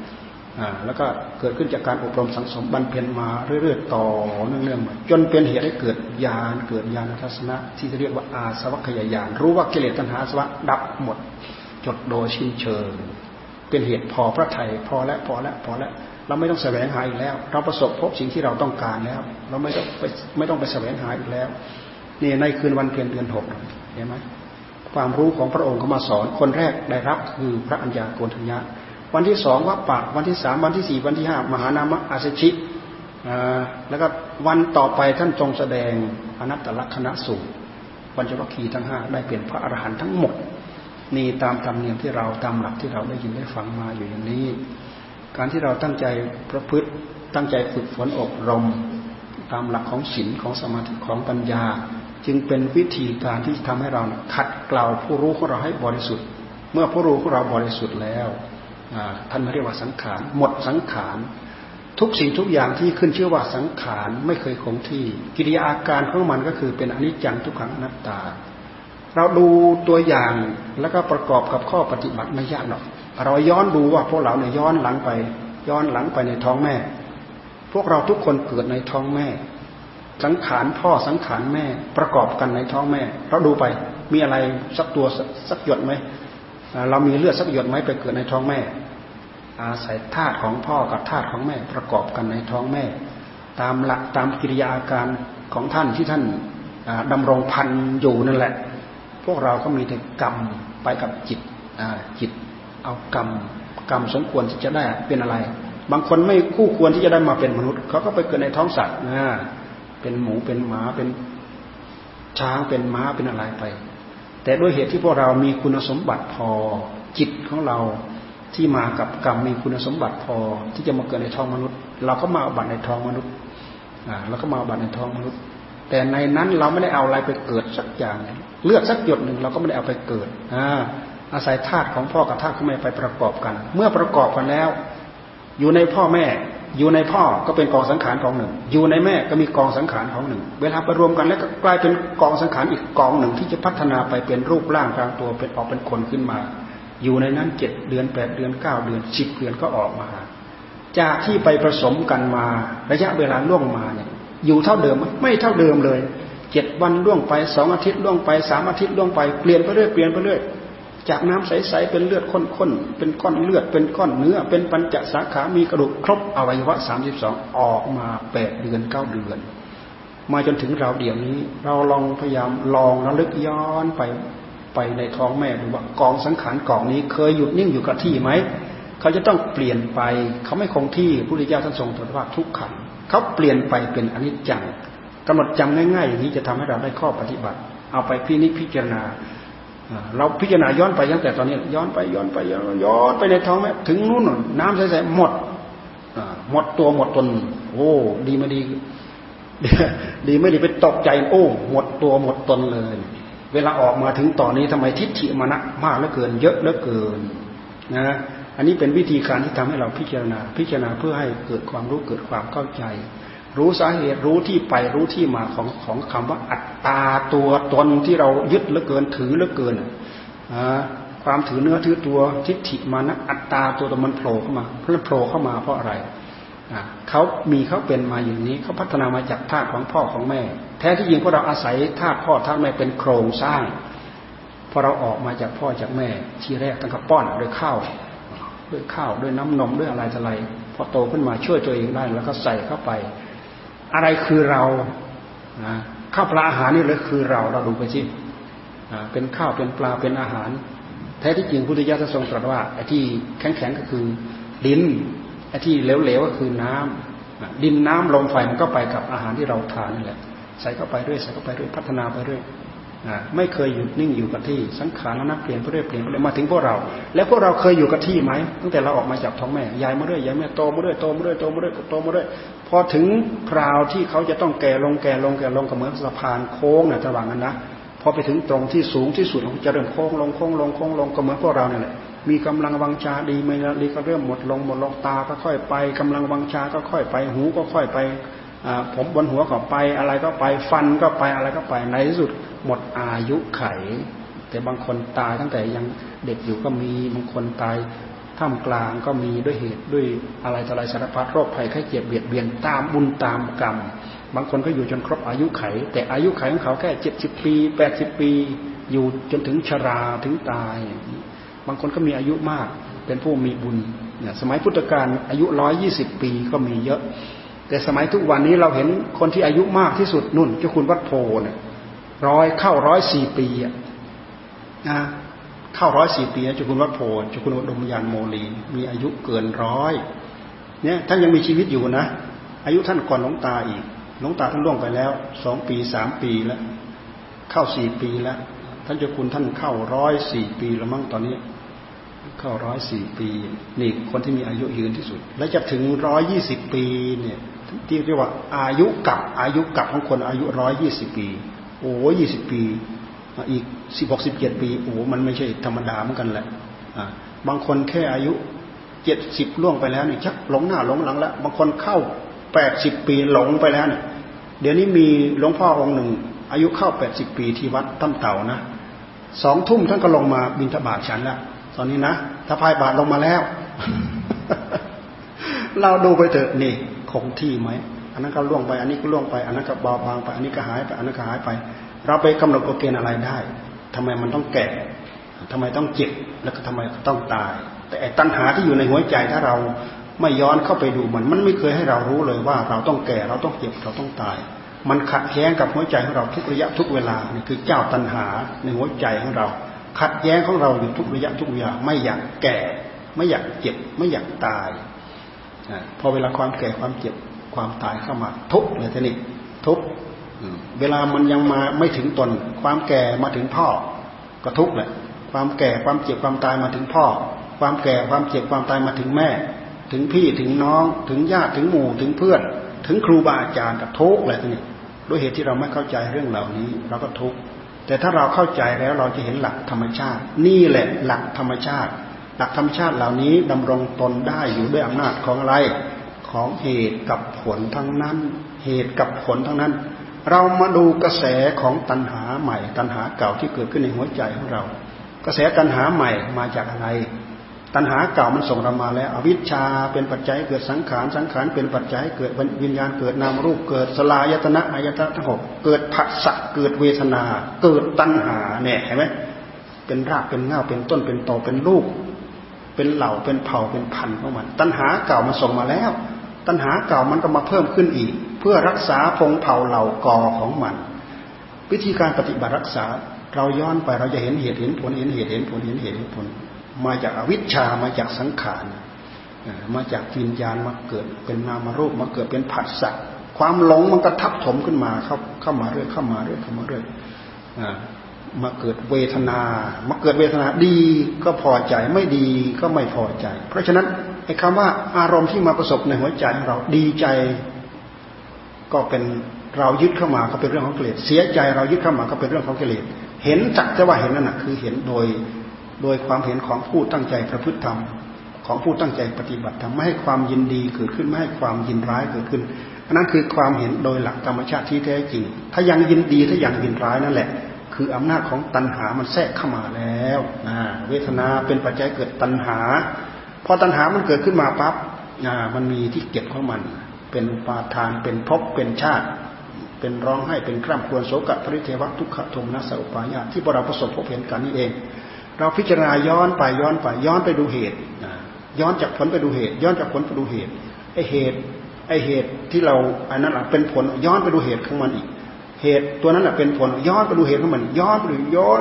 แล้วก็เกิดขึ้นจากการอบรมสังสมบรรเพ็ญมาเรื่อยๆต่อเนื่องๆมาจนเป็นเหตุให้เกิดญาณเกิดญาณทัศนะที่เรียกว่าอาสวัคยายานรู้ว่ากิเลสตัณหาสวะดับหมด จดโดยสิ้นเชิง เป็นเหตุพอพระไทยพอแล้วพอแล้วพอแล้วเราไม่ต้องแสวงหาอีกแล้ว เราประสบพบสิ่งที่เราต้องการแล้ว เราไม่ต้องไปไม่ต้องไปแสวงหาอีกแล้วนี่ในคืนวันเพ็ญเดือนหกเห็นไหม ความรู้ของพระองค์เขามาสอน คนแรกได้รับคือพระอัญญาโกณทัญญาวันที่สองวัปปะวันที่สามวันที่สี่วันที่ห้ามหานามะอาสชิแล้วก็วันต่อไปท่านทรงแสดงอนัตตลักษณะสูตรปัญจวัคคีย์ทั้งห้าได้เป็นพระอรหันต์ทั้งหมดนี่ตามธรรมเนียมที่เราตามหลักที่เราได้ยินได้ฟังมาอยู่อย่างนี้ การที่เราตั้งใจประพฤติตั้งใจฝึกฝนอบรม ตามหลักของศีลของสมาธิของปัญญา จึงเป็นวิธีการที่ทำให้เราขัดเกลาผู้รู้ของเราให้บริสุทธิ์ เมื่อผู้รู้ของเราบริสุทธิ์แล้วท่านเรียกว่าสังขารหมดสังขารทุกสิ่งทุกอย่างที่ขึ้นชื่อว่าสังขารไม่เคยคงที่ กิริยาอาการของมันก็คือเป็นอนิจจังทุกขังอนัตตา เราดูตัวอย่างแล้วก็ประกอบกับข้อปฏิบัติไม่ยากหรอก เราย้อนดูว่าพวกเราเนี่ยย้อนหลังไป ย้อนหลังไปในท้องแม่ พวกเราทุกคนเกิดในท้องแม่ สังขารพ่อสังขารแม่ประกอบกันในท้องแม่ เราดูไปมีอะไรสักตัวสักหยดไหมเรามีเลือดสักหยดไหมไปเกิดในท้องแม่ อาศัยธาตุของพ่อกับธาตุของแม่ ประกอบกันในท้องแม่ ตามหลักตามกิริยาการของท่านที่ท่านดำรงพันอยู่นั่นแหละ พวกเราก็มีแต่กรรมไปกับจิตจิตเอากรรมกรรมสมควรที่จะได้เป็นอะไร บางคนไม่คู่ควรที่จะได้มาเป็นมนุษย์เขาก็ไปเกิดในท้องสัตว์นะ เป็นหมูเป็นหมาเป็นช้างเป็นม้าเป็นอะไรไป แต่ด้วยเหตุที่พวกเรามีคุณสมบัติพอจิตของเราที่มากับกรรมมีคุณสมบัติพอที่จะมาเกิดในท้องมนุษย์ เราก็มาบัตในท้องมนุษย์อ่าเราก็มาบัตในท้องมนุษย์ แต่ในนั้นเราไม่ได้เอาอะไรไปเกิดสักอย่าง เลือดสักหยดหนึ่งเราก็ไม่ได้เอาไปเกิดอ่าอาศัยธาตุของพ่อกับธาตุของแม่ไปประกอบกัน เมื่อประกอบกันแล้ว อยู่ในพ่อแม่ อยู่ในพ่อก็เป็นกองสังขารของหนึ่ง อยู่ในแม่ก็มีกองสังขารของหนึ่ง เวลาไปรวมกันแล้วก็กลายเป็นกองสังขารอีกกองหนึ่ง ที่จะพัฒนาไปเป็นรูปร่างกลางตัวเป็นออกเป็นคนขึ้นมา อยู่ในนั้นเจ็ดเดือนแปดเดือนเก้าเดือนสิบเดือนก็ออกมา จากที่ไปผสมกันมาระยะเวลาล่วงมาเนี่ยอยู่เท่าเดิมไม่เท่าเดิมเลยเจ็ดวันล่วงไปสองอาทิตย์ล่วงไปสามอาทิตย์ล่วงไปเปลี่ยนไปเรื่อยเปลี่ยนไปเรื่อย จากน้ำใสๆเป็นเลือดข้นๆเป็นก้อนเลือดเป็นก้อนเนื้อ เป็นปัญจสาขา มีกระดูกครบอวัยวะสามสิบสองออกมาแปดเดือนเก้าเดือน มาจนถึงเราเดี๋ยวนี้ เราลองพยายามลองระลึกย้อนไปไปในท้องแม่ดูว่ากองสังขารกองนี้เคยหยุดนิ่งอยู่กับที่ไหมเขาจะต้องเปลี่ยนไป เขาไม่คงที่พระพุทธเจ้าท่านทรงตรัสว่าทุกขังเขาเปลี่ยนไปเป็นอนิจจังกำหนดจำง่ายๆอย่างนี้จะทำให้เราได้ข้อปฏิบัติ เอาไปพินิจพิจารณา เราพิจารณาย้อนไปตั้งแต่ตอนนี้ ย้อนไปย้อนไปย้อนย้อนไปในท้องแม่ถึงนู่นน้ำใสๆหมดหมดตัวหมดตน โอ้ ดีไม่ดี ดีไม่ดีไปตกใจ โอ้ หมดตัวหมดตนเลย เวลาออกมาถึงตอนนี้ทำไมทิฏฐิมานะมากเหลือเกิน เยอะเหลือเกินนะอันนี้เป็นวิธีการที่ทำให้เราพิจารณา พิจารณาเพื่อให้เกิดความรู้เกิดความเข้าใจ รู้สาเหตุรู้ที่ไปรู้ที่มาของของคำว่าอัตตาตัวตนที่เรายึดเหลือเกินถือเหลือเกินความถือเนื้อถือตัวทิฏฐิมานะอัตตาตัวตนมันโผล่เข้ามาเพราะโผล่เข้ามาเพราะอะไรเขามีเขาเป็นมาอย่างนี้เขาพัฒนามาจากธาตุของพ่อของแม่ แท้ที่จริงพวกเราอาศัยธาตุพ่อธาตุแม่เป็นโครงสร้างพอเราออกมาจากพ่อจากแม่ ทีแรกตั้งแต่ป้อนด้วยข้าวด้วยข้าวด้วยน้ำนมด้วยอะไรอะไรพอโตขึ้นมาช่วยตัวเองได้แล้วก็ใส่เข้าไป อะไรคือเราข้าวปลาอาหารนี่เลยคือเราเราดูไปสิเป็นข้าวเป็นปลาเป็นอาหาร แท้ที่จริงพุทธิยถาทรงตรัสว่าไอ้ที่แข็งแข็งก็คือดินไอ้ที่เหลวๆก็คือน้ำดินน้ำลมไฟมันก็ไปกับอาหารที่เราทานนี่แหละใส่เข้าไปเรื่อยใส่เข้าไปเรื่อยพัฒนาไปเรื่อย ไม่เคยหยุดนิ่งอยู่กับที่ สังขารนับเปลี่ยนไปเรื่อยเปลี่ยนไปเรื่อยมาถึงพวกเรา แล้วพวกเราเคยอยู่กับที่ไหมตั้งแต่เราออกมาจากท้องแม่ยายมาเรื่อยยายแม่โตมาเรื่อยโตมาเรื่อยโตมาเรื่อยโตมาเรื่อยพอถึงคราวที่เขาจะต้องแก่ลงแก่ลงแก่ลงก็เหมือนสะพานโค้งนะระหว่างนั้นนะพอไปถึงตรงที่สูงที่สุดมันจะเริ่มโค้งลงโค้งลงโค้งลงก็เหมือนพวกเราเนี่ยแหละมีกำลังวังชาดีไม่ดีก็เริ่มหมดลงหมดลงตาก็ค่อยไปกำลังวังชาก็ค่อยไป หูก็ค่อยไป ผมบนหัวก็ไป อะไรก็ไปฟันก็ไปอะไรก็ไปในที่สุดหมดอายุไข แต่บางคนตายตั้งแต่ยังเด็กอยู่ก็มีบางคนตายท่ามกลางก็มีด้วยเหตุด้วยอะไรต่ออะไรสารพัดโรคภัยไข้เจ็บเบียดเบียนตามบุญตามกรรม บางคนก็อยู่จนครบอายุไข แต่อายุไขของเขาแค่เจ็ดสิบปีแปดสิบปี อยู่จนถึงชราถึงตาย บางคนก็มีอายุมากเป็นผู้มีบุญเนี่ยสมัยพุทธกาลอายุร้อยยี่สิบปีก็มีเยอะ แต่สมัยทุกวันนี้เราเห็นคนที่อายุมากที่สุดนุ่นเจ้าคุณวัดโพเนี่ยร้อยเข้าร้อยสี่ปีอะนะเข้าร้อยสี่ปีเจ้าคุณวัดโพเจ้าคุณอุดมยานโมลีมีอายุเกินร้อยเนี่ยท่านยังมีชีวิตอยู่นะ อายุท่านก่อนหลวงตาอีกหลวงตาท่านล่วงไปแล้วสองปีสามปีแล้ว เข้าสี่ปีแล้ว ท่านเจ้าคุณท่านเข้าร้อยสี่ปีแล้วมั้งตอนนี้ เข้าร้อยสี่ปี นี่คนที่มีอายุยืนที่สุด และจะถึงร้อยยี่สิบปีเนี่ย ที่เรียกว่าอายุกับอายุกับของคนอายุร้อยยี่สิบปี โอ้ยี่สิบปีอีกสิบหกสิบเจ็ดปีโอ้มันไม่ใช่ธรรมดาเหมือนกันแหละบางคนแค่อายุเจ็ดสิบล่วงไปแล้วนี่ชักหลงหน้าหลงหลังแล้วบางคนเข้าแปดสิบปีหลงไปแล้วเนี่ยเดี๋ยวนี้มีหลวงพ่อองค์หนึ่ง อายุเข้าแปดสิบปีที่วัดตั้มเต่านะสองทุ่มท่านก็ลงมาบินทบาทฉันแล้วตอนนี้นะถ้าพายบาทลงมาแล้ว เราดูไปเถอะนี่ คงที่ไหมอันนั้นก็ล่วงไป อันนี้ก็ล่วงไป อันนั้นก็เบาบางไป อันนี้ก็หายไป อันนั้นก็หายไป เราไปกำหนดกฎเกณฑ์อะไรได้ทำไมมันต้องแก่ทำไมต้องเจ็บ แล้วก็ทำไมต้องตาย แต่ตัณหาที่อยู่ในหัวใจถ้าเราไม่ย้อนเข้าไปดูมัน มันไม่เคยให้เรารู้เลยว่าเราต้องแก่ เราต้องเจ็บ เราต้องตาย มันขัดแย้งกับหัวใจของเราทุกระยะทุกเวลานี่คือเจ้าตัณหาในหัวใจของเรา ขัดแย้งของเราอยู่ทุกระยะทุกเวลา ไม่อยากแก่ ไม่อยากเจ็บ ไม่อยากตาย พอเวลาความแก่ความเจ็บความตายเข้ามา ทุกเลยทีนี้ทุกเวลามันยังมาไม่ถึงตน ความแก่มาถึงพ่อ ก็ทุกแหละ ความแก่ความเจ็บความตายมาถึงพ่อ ความแก่ความเจ็บความตายมาถึงแม่ ถึงพี่ถึงน้อง ถึงญาติถึงหมู่ถึงเพื่อน ถึงครูบาอาจารย์ก็ทุกเลยทีนี้ด้วยเหตุที่เราไม่เข้าใจเรื่องเหล่านี้เราก็ทุกข์แต่ถ้าเราเข้าใจแล้วเราจะเห็นหลักธรรมชาติ นี่แหละหลักธรรมชาติ หลักธรรมชาติเหล่านี้ดำรงตนได้อยู่ด้วยอำนาจของอะไรของเหตุกับผลทั้งนั้น เหตุกับผลทั้งนั้น เรามาดูกระแสของตัณหาใหม่ ตัณหาเก่าที่เกิดขึ้นในหัวใจของเรา กระแสตัณหาใหม่มาจากอะไร ตัณหาเก่ามันส่งเรามาแล้ว อวิชชาเป็นปัจจัยเกิดสังขาร สังขารเป็นปัจจัยเกิดวิญญาณเกิดนามรูปเกิดสลายตนะอายตนะทั้งหกเกิดผัสสะเกิดเวทนา เกิดตัณหาเนี่ยเห็นไหมเป็นรากเป็นเงาเป็นต้นเป็นโตเป็นลูก เป็นเหล่าเป็นเผ่าเป็นพันธุ์ของมัน ตัณหาเก่ามันส่งมาแล้ว ตัณหาเก่ามันก็มาเพิ่มขึ้นอีก เพื่อรักษาพงเผ่าเหล่ากอของมัน วิธีการปฏิบัติรักษาเราย้อนไปเราจะเห็นเหตุเห็นผลเห็นเหตุเห็นผลเห็นเหตุเห็นผล มาจากอวิชชามาจากสังขารมาจากวิญญาณมาเกิดเป็นนามรูปมาเกิดเป็นผัสสะความหลงมันก็ทับถมขึ้นมาเข้าเข้ามาเรื่อยเข้ามาเรื่อยเข้ามาเรื่อย มาเกิดเวทนา มาเกิดเวทนาดีก็พอใจไม่ดีก็ไม่พอใจ เพราะฉะนั้นไอ้คำว่าอารมณ์ที่มาประสบในหัวใจของเราดีใจ ก็เป็นเรายึดเข้ามาก็เป็นเรื่องของกิเลสเสียใจเรายึดเข้ามาก็เป็นเรื่องของกิเลสเห็นจักจะว่าเห็นนั่นแหะคือเห็นโดยโดยความเห็นของผู้ตั้งใจประพฤติธรรมของผู้ตั้งใจปฏิบัติธรรมไม่ให้ความยินดีเกิดขึ้นไม่ให้ความยินร้ายเกิดขึ้นอันนั้นคือความเห็นโดยหลักธรรมชาติที่แท้จริง ถ้ายังยินดีถ้ายังยินร้ายนั่นแหละ คืออำนาจของตัณหามันแทรกเข้ามาแล้วเวทนาเป็นปัจจัยเกิดตัณหา พอตัณหามันเกิดขึ้นมาปั๊บมันมีที่เก็บของมัน เป็นปาทาน เป็นภพ เป็นชาติ เป็นร้องให้ เป็นคร่ำครวญโศกปริเทวทุกขโทมนัสอุปายาที่พวกเราประสบพบเห็นกันนี่เอง เราพิจารณาย้อนไปย้อนไปย้อนไปดูเหตุย้อนจากผลไปดูเหตุ ย้อนจากผลไปดูเหตุไอเหตุไอเหตุที่เราอันนั้นเป็นผลย้อนไปดูเหตุของมันอีก เหตุตัวนั้นเป็นผลย้อนไปดูเหตุของมันย้อนไปดูย้อน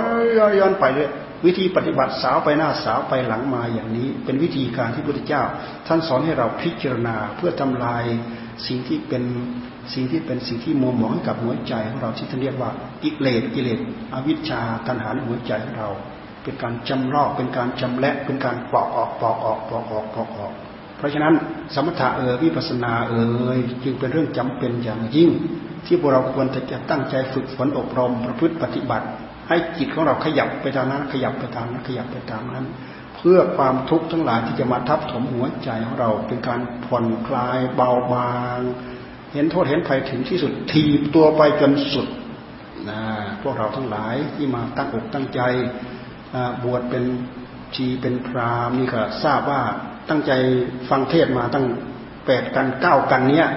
ย้อนไปเลยวิธีปฏิบัติสาวไปหน้าสาวไปหลังมาอย่างนี้ เป็นวิธีการที่พระพุทธเจ้า ท่านสอนให้เราพิจารณาเพื่อทำลายสิ่งที่เป็นสิ่งที่เป็นสิ่งที่มัวหมองกับหัวใจของเราที่ท่านเรียกว่ากิเลสกิเลสอวิชชาตัณหาในหัวใจของเรา เป็นการจำลอกเป็นการจำและเป็นการปอกออกปอกออกปอกออกปอกออก เพราะฉะนั้นสมถะเออวิปัสนาเออจึงเป็นเรื่องจำเป็นอย่างยิ่ง ที่พวกเราควรจะตั้งใจฝึกฝนอบรม ประพฤติปฏิบัติ ให้จิตของเราขยับไปทางนั้น ขยับไปทางนั้นขยับไปทางนั้น เพื่อความทุกข์ทั้งหลายที่จะมาทับถมหัวใจของเราเป็นการผ่อนคลายเบาบาง เห็นโทษเห็นภัยถึงที่สุดทีบตัวไปจนสุดนะพวกเราทั้งหลายที่มาตั้งอกตั้งใจบวชเป็นชีเป็นพรามนี่ก็ทราบว่าตั้งใจฟังเทศมาตั้งแปดกันเก้ากันเนี้ย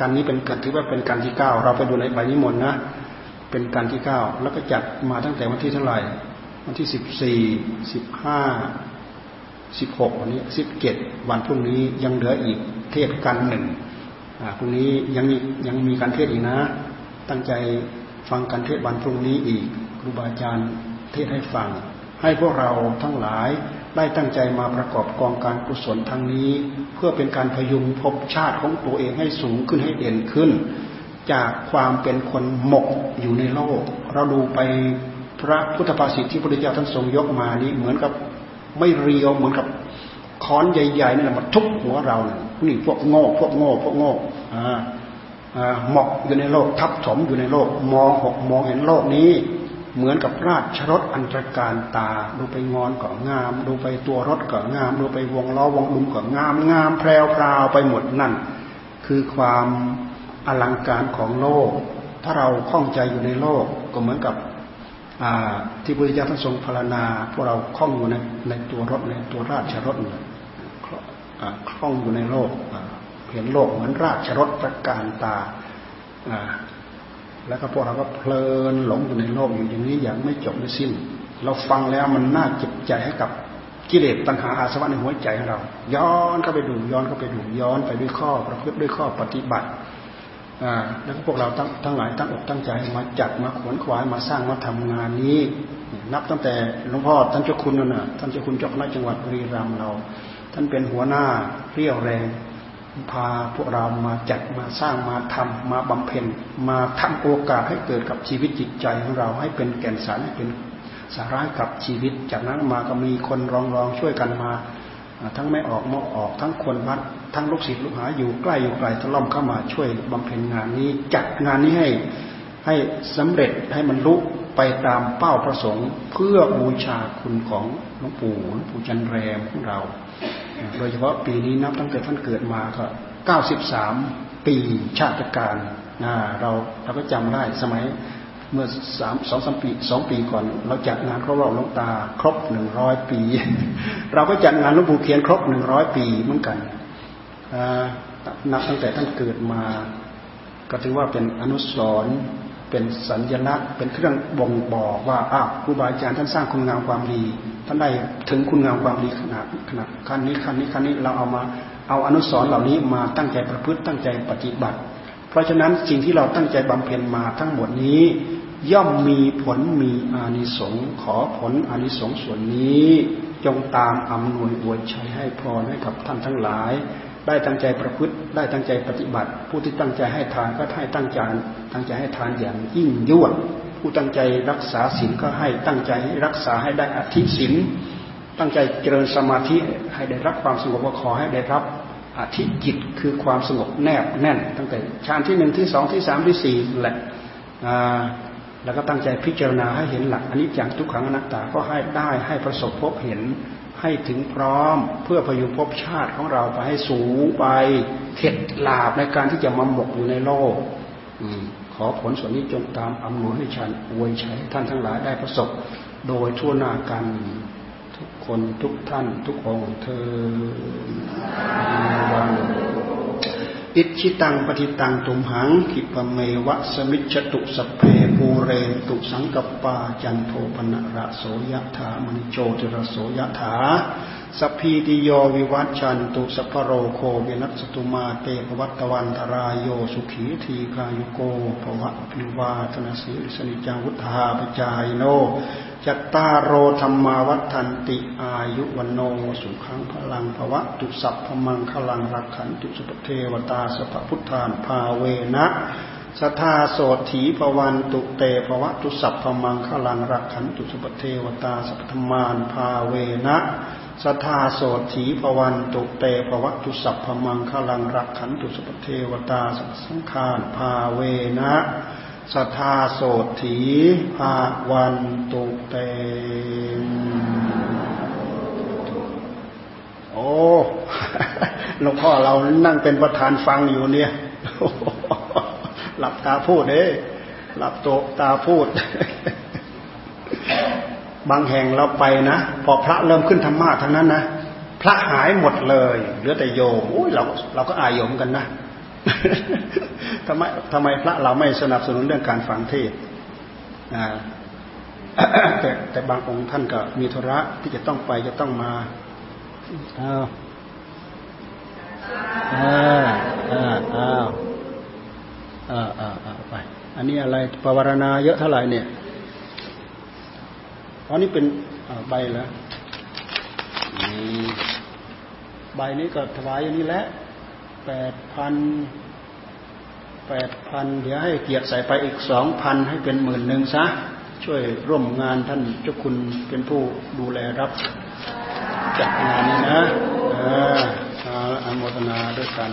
กันนี้เป็นกันถือว่าเป็นกันที่เก้าเราไปดูในใบนิมนต์นะ เป็นกันที่เก้าแล้วก็จัดมาตั้งแต่วันที่เท่าไหร่ วันที่สิบสี่สิบห้าสิบหกวันนี้สิบเจ็ดวันพรุ่งนี้ยังเหลืออีกเทศกันหนึ่งพรุ่งนี้ยังมียังมีการเทศอีกนะ ตั้งใจฟังการเทศวันพรุ่งนี้อีกครูบาอาจารย์เทศให้ฟัง ให้พวกเราทั้งหลาย ได้ตั้งใจมาประกอบกองการกุศลทั้งนี้ เพื่อเป็นการพยุงภพชาติของตัวเองให้สูงขึ้นให้เด่นขึ้น จากความเป็นคนหมกอยู่ในโลก เราดูไปพระพุทธภาษิตที่พระพุทธเจ้าท่านทรงยกมานี้เหมือนกับไม่เรียวเหมือนกับค้อนใหญ่ๆนี่แหละมาทุบหัวเรานี่พวกโง่พวกโง่พวกโง่หมกอยู่ในโลกทับถมอยู่ในโลกมองหกมองเห็นโลกนี้ เหมือนกับราชรถอันตรการตา ดูไปงอนก็งาม ดูไปตัวรถก็งาม ดูไปวงล้อวงลุมก็งามงามแพรวพราวไปหมดนั่น คือความอลังการของโลก ถ้าเราคล้องใจอยู่ในโลกก็เหมือนกับที่พระพุทธเจ้าท่านทรงพารณาพวกเราคล้องอยู่ในในตัวรถในตัวราชรถคล้องอยู่ในโลกเห็นโลกเหมือนราชรถประการตา แล้วก็พวกเราก็เพลินหลงอยู่ในโลกอยู่อย่างนี้อย่างไม่จบไม่สิ้น เราฟังแล้วมันน่าเจ็บใจให้กับกิเลสตัณหาอาสวะในหัวใจของเรา ย้อนเข้าไปดูย้อนเข้าไปดูย้อนไปด้วยข้อประพฤติด้วยข้อปฏิบัติอ่าแล้วพวกเราทั้งทั้งหลายตั้งอกตั้งใจมาจัดมาขวนขวายมาสร้างมาทำงานนี้ นับตั้งแต่หลวงพ่อท่านเจ้าคุณนั่นน่ะท่านเจ้าคุณเจ้าคณะจังหวัดบุรีรัมย์เรา ท่านเป็นหัวหน้าเรี่ยวแรง พาพวกเรามาจัดมาสร้างมาทำมาบำเพ็ญ มาทำโอกาสให้เกิดกับชีวิตจิตใจของเราให้เป็นแก่นสารให้เป็นสาระกับชีวิต จากนั้นมาก็มีคนรองรองช่วยกันมา ทั้งไม่ออกมอกออก ทั้งคนวัด ทั้งลูกศิษย์ลูกหาอยู่ใกล้อยู่ไกลทะล่อมเข้ามาช่วยบำเพ็ญงานนี้ จัดงานนี้ให้ให้สำเร็จให้มันลุไปตามเป้าประสงค์ เพื่อบูชาคุณของหลวงปู่หลวงปู่จันแรมของเรา โดยเฉพาะปีนี้นับตั้งแต่ท่านเกิดมาก็93ปีชาติการเราเราก็จำได้สมัยเมื่อสามสองสามปีสองปีก่อน เราจัดงานครบรอบหลวงตาครบหนึ่งร้อยปี เราก็จัดงานหลวงปู่เขียนครบหนึ่งร้อยปีเหมือนกันนับตั้งแต่ท่านเกิดมา ก็ถือว่าเป็นอนุสรณ์ เป็นสัญลักษณ์ เป็นเครื่องบ่งบอกว่าอ้าวครูบาอาจารย์ท่านสร้างคุณงามความดีท่านได้ถึงคุณงามความดีขนาดขนาดขั้นนี้ขั้นนี้ขั้นนี้เราเอามาเอาอนุสรณ์เหล่านี้มาตั้งใจประพฤติตั้งใจปฏิบัติ เพราะฉะนั้นสิ่งที่เราตั้งใจบำเพ็ญมาทั้งหมดนี้ ย่อมมีผลมีอานิสงส์ขอผลอานิสงส์ส่วนนี้ จงตามอำนวยอวยชัยให้พรให้กับท่านทั้งหลาย ได้ตั้งใจประพฤติ ได้ตั้งใจปฏิบัติ ผู้ที่ตั้งใจให้ทานก็ให้ตั้งใจตั้งใจให้ทานอย่างยิ่งยวด ผู้ตั้งใจรักษาศีลก็ให้ตั้งใจรักษาให้ได้อธิศีลตั้งใจเจริญสมาธิให้ได้รับความสงบก็ขอให้ได้รับอธิจิตคือความสงบแนบแน่น ตั้งแต่ฌานที่หนึ่งที่สองที่สามที่สี่แหละแล้วก็ตั้งใจพิจารณาให้เห็นหลักอันนี้อย่างทุกขังอนัตตาก็ให้ได้ให้ประสบพบเห็น ให้ถึงพร้อมเพื่อพยุงภพชาติของเราไปให้สูงไปเข็ดหลาบในการที่จะมาหมกอยู่ในโลกอขอผลส่วนนี้จงตามอำนวยให้ฉันอวยใช้ท่านทั้งหลายได้ประสบ โดยทั่วหน้ากันทุกคนทุกท่านทุกองค์เธอวัน อิชิตังปฏิตังตุมหังขิปเมวะสมิจตุสเพปูเรตุสังกปาจันโทปนะระโสยถามณิโจติระโสยถา สพีติโยวิวัชชันตุสัพโรโคเวนัสตุมาเตภวัตวันตรายโยสุขีทีกายุโกภวะพิวาธนสีสนิจังวุฒาปจายโนจัตตาโรธรรมาวัฏันติอายุวันโนสุขังพลังภวะตุสัพพมังคลังรักขันตุสุปเทวตาสัพพุทธานภาเวนะสัทธาโสถีภวันตุเตภวะตุสัพพมังคลังรักขันตุสุปเทวตาสัพพมานภาเวนะ สัทธาโสถีภวันตุเตภวะตุสัพพมังคลังรักขันตุสปเทวตาสัพสังขารภาเวนะสัทธาโสถีภาวันตุเต โอ้หลวงพ่อเรานั่งเป็นประธานฟังอยู่เนี่ย หลับตาพูดเอ้หลับโตตาพูด บางแห่งเราไปนะพอพระเริ่มขึ้นธรรมะทั้งนั้นนะพระหายหมดเลยเหลือแต่โยมโอ้ยเราเราก็อายโยมกันนะทำไมทำไมพระเราไม่สนับสนุนเรื่องการฟังเทศแต่แต่บางองค์ท่านก็มีธุระที่จะต้องไปจะต้องมาอ้าวอ้าวอ้าวอ้าวอ้าวอ้าวไป อันนี้อะไรปวารณาเยอะเท่าไหร่เนี่ย อันนี้เป็นใบแล้วใบนี้ก็ถวายอย่างนี้แหละแปดพันแปดพันเดี๋ยวให้เกียรติใส่ไปอีกสองพันให้เป็นหมื่นหนึ่งซะ ช่วยร่วมงานท่านเจ้าคุณเป็นผู้ดูแลรับจัดงานนี้นะอาโมทนาด้วยกัน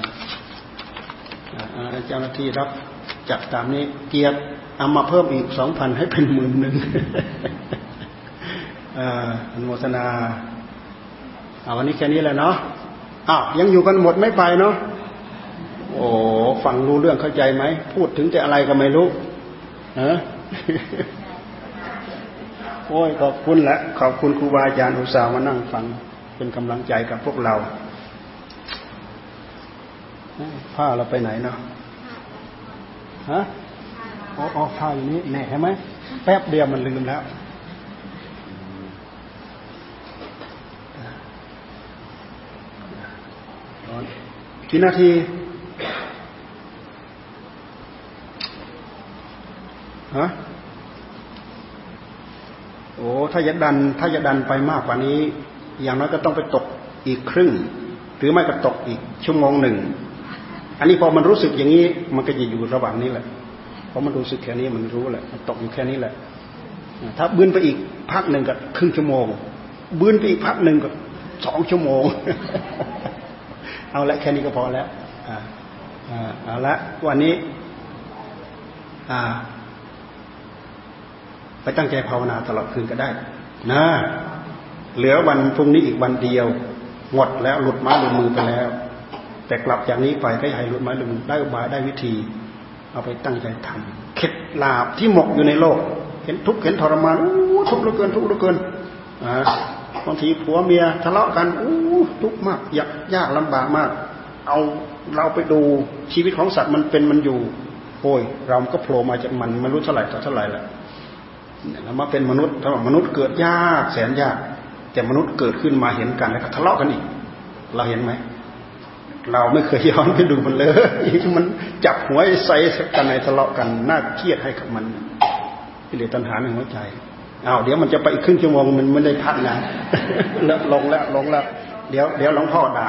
เจ้าหน้าที่รับจัดตามนี้เกียรติเอามาเพิ่มอีกสองพันให้เป็นหมื่นหนึ่ง อนุโมทนาเอาวันนี้แค่นี้แหละเนาะอ้าวยังอยู่กันหมดไม่ไปเนาะโอ้ฟังรู้เรื่องเข้าใจไหม พูดถึงแต่อะไรก็ไม่รู้ฮะโอ้ยขอบคุณแหละขอบคุณครูบาอาจารย์อุตส่าห์มานั่งฟังเป็นกำลังใจกับพวกเราผ้าเราไปไหนเนาะฮะอ๋อผ้าอย่างนี้แน่ใช่ไหมแป๊บเดียวมันลืมแล้ว กี่นาทีฮะโอ้ถ้าจะดัน ถ้าจะดันไปมากกว่านี้ อย่างน้อยก็ต้องไปตกอีกครึ่ง หรือไม่ก็ตกอีกชั่วโมงหนึ่ง อันนี้พอมันรู้สึกอย่างนี้ มันก็จะอยู่ระหว่างนี้แหละพอมันรู้สึกแค่นี้มันรู้แหละมันตกอยู่แค่นี้แหละ ถ้าบืนไปอีกพักหนึ่งก็ครึ่งชั่วโมงบืนไปอีกพักหนึ่งก็สองชั่วโมง เอาละแค่นี้ก็พอแล้วอ่าเอาละวันนี้อ่าไปตั้งใจภาวนาตลอดคืนก็ได้นะเหลือวันพรุ่งนี้อีกวันเดียว หมดแล้วหลุดมาหลุดมือไปแล้ว แต่กลับจากนี้ไปก็ให้หลุดมาหลุดมือได้อุบายได้วิธี เอาไปตั้งใจทำเข็ดลาบที่หมกอยู่ในโลก เห็นทุกข์เห็นทรมานอู้ทุกข์เหลือเกินทุกข์เหลือเกินอ่า บางทีผัวเมียทะเลาะกันอู้ทุกข์มากยากยากลำบากมาก เอาเราไปดูชีวิตของสัตว์มันเป็นมันอยู่โอ้ยเราก็โผล่มาจากมันไม่รู้เท่าไหร่ต่อเท่าไหร่แหล้วเรามาเป็นมนุษย์ถ้ามนุษย์เกิดยากแสนยาก แต่มนุษย์เกิดขึ้นมาเห็นกันแล้วก็ทะเลาะกันอีก เราเห็นไหมเราไม่เคยย้อนไปดูมันเลยมันจับหัวใส่กันในทะเลาะกันน่าเครียดให้กับมันกิเลสตัณหาในหัวใจ เอาเดี๋ยวมันจะไปอีกครึ่งชั่วโมงมันไม่ได้พักนะแล้วลงแล้วลงแล้ว เดี๋ยวเดี๋ยวหลวงพ่อด่า